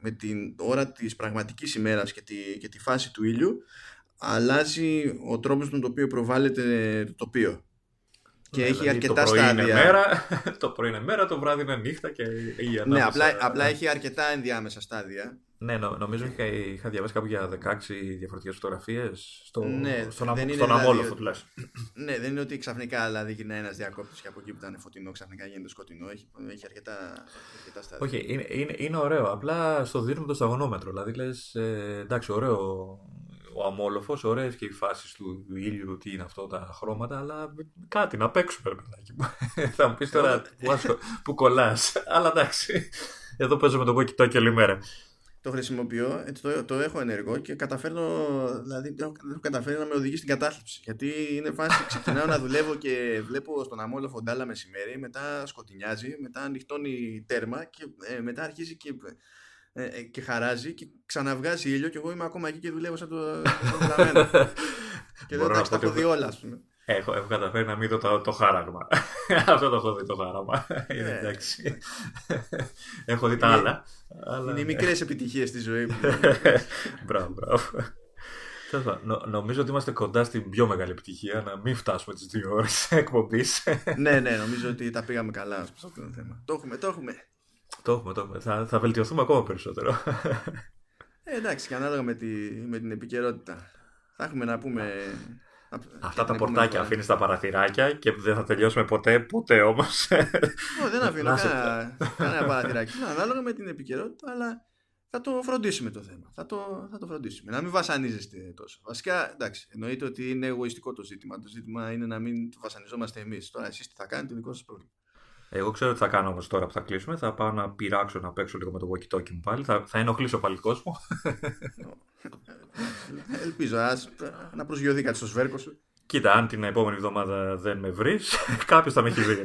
με την ώρα της πραγματικής ημέρας και τη, και τη φάση του ήλιου αλλάζει ο τρόπος με τον οποίο προβάλλεται το τοπίο και ναι, έχει δηλαδή αρκετά το πρωί στάδια. Είναι μέρα, το πρωί είναι μέρα, το βράδυ είναι νύχτα και η Ναι, απλά, απλά έχει αρκετά ενδιάμεσα στάδια. Ναι, νο, νομίζω είχα, είχα διαβάσει κάπου για 16 διαφορετικές φωτογραφίες στο, ναι, στον, δεν στον δηλαδή, αμόλοφο τουλάχιστον. Ναι, δεν είναι ότι ξαφνικά δηλαδή γίνεται ένας διακόπτης και από εκεί που ήταν φωτεινό ξαφνικά γίνεται σκοτεινό. Έχει, έχει αρκετά, αρκετά στάδια. Όχι, είναι, είναι, είναι ωραίο. Απλά στο δίνουμε το σταγονόμετρο. Δηλαδή λες, ε, εντάξει, ωραίο ο αμόλοφος, ωραίες και οι φάσεις του ήλιου, τι είναι αυτό τα χρώματα, αλλά κάτι να παίξουμε, ρε παιδάκι μου. Θα μου πεις τώρα που, που κολλάς. αλλά εντάξει, εδώ παίζω με το walkie και όλη μέρα το χρησιμοποιώ, έτσι το, το έχω ενεργό και καταφέρνω, δηλαδή έχω καταφέρει να με οδηγεί στην κατάθλιψη. Γιατί είναι φάση, ξεκινάω να δουλεύω και βλέπω στον αμόλο φοντάλα μεσημέρι, μετά σκοτεινιάζει, μετά ανοιχτώνει τέρμα και ε, μετά αρχίζει και, ε, ε, και χαράζει και ξαναβγάζει ήλιο και εγώ είμαι ακόμα εκεί και δουλεύω σαν το, το και λέω εντάξει τα έχω δει όλα ας πούμε. Έχω, έχω καταφέρει να μην δω το, το χάραγμα. Αυτό το έχω δει το χάραγμα. Είναι ναι. εντάξει. έχω δει τα άλλα. Είναι οι μικρές επιτυχίες στη ζωής μου. μπράβο, μπράβο. Νο, νομίζω ότι είμαστε κοντά στην πιο μεγάλη επιτυχία να μην φτάσουμε τις δύο ώρες εκπομπής. ναι, ναι, νομίζω ότι τα πήγαμε καλά σε αυτό το θέμα. Το έχουμε, το έχουμε. Το έχουμε, το έχουμε. Θα, θα βελτιωθούμε ακόμα περισσότερο. Ε, εντάξει, και ανάλογα με, τη, με την επικαιρότητα. Θα έχουμε να πούμε. Αυτά τα πορτάκια αφήνεις τα παραθυράκια και δεν θα τελειώσουμε ποτέ, ποτέ όμως. δεν αφήνω κανένα, κανένα παραθυράκι. Ανάλογα με την επικαιρότητα, αλλά θα το φροντίσουμε το θέμα. Θα το, θα το φροντίσουμε. Να μην βασανίζεστε τόσο. Βασικά, εντάξει, εννοείται ότι είναι εγωιστικό το ζήτημα. Το ζήτημα είναι να μην το βασανιζόμαστε εμείς. Τώρα, εσείς τι θα κάνετε, το δικό σας πρόβλημα. Εγώ ξέρω τι θα κάνω όμως τώρα που θα κλείσουμε. Θα πάω να πειράξω να παίξω λίγο με το walkie talkie μου πάλι. Θα, θα ενοχλήσω πάλι κόσμο. Ελπίζω ας, να προσγειωθεί κάτι στο σβέρκο σου. Κοίτα, αν την επόμενη εβδομάδα δεν με βρεις, κάποιος θα με έχει βρει.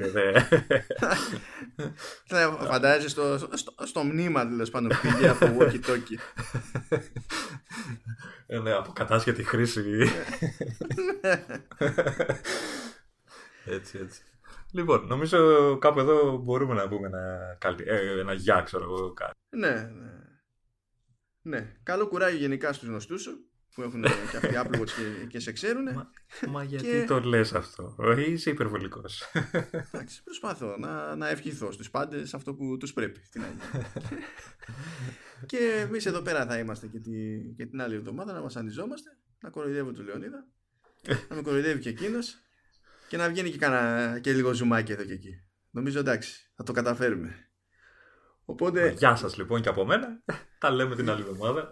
Φαντάζεσαι στο, στο, στο μνήμα τέλος πάντων πήγε από walkie talkie. Ε, ναι, από κατάσχετη χρήση. έτσι, έτσι. Λοιπόν, νομίζω κάπου εδώ μπορούμε να πούμε ένα, ε, ένα γεια, ξέρω εγώ κάτι. Ναι, ναι. Ναι. Καλό κουράγιο γενικά στους γνωστούς σου που έχουν και αυτοί Apple και, και σε ξέρουν. Μα, μα γιατί το λες αυτό, είσαι υπερβολικός. Εντάξει, προσπάθω να, να ευχηθώ στους πάντες αυτό που τους πρέπει. και εμείς εδώ πέρα θα είμαστε και, τη, και την άλλη εβδομάδα να βασανιζόμαστε, να κοροϊδεύω τον Λεωνίδα, να με κοροϊδεύει και εκείνος και να βγαίνει και, κανένα, και λίγο ζουμάκι εδώ και εκεί. Νομίζω εντάξει, θα το καταφέρουμε. Οπότε... Γεια σας λοιπόν και από μένα. Τα λέμε την άλλη εβδομάδα.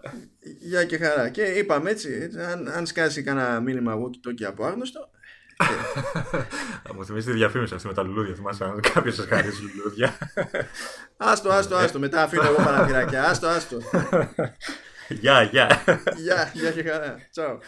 Γεια και χαρά. Και είπαμε έτσι, αν, αν σκάσει κανένα μήνυμα walkie talkie από άγνωστο. Θα μου θυμίσει τη διαφήμιση αυτή με τα λουλούδια. Θυμάσαι αν κάποιος σας χαρίσει λουλούδια. Άστο, άστο, άστο. Μετά αφήνω εγώ παραθυράκια. Άστο, άστο. Γεια, γεια. Γεια, γεια και χαρά. Τσαου.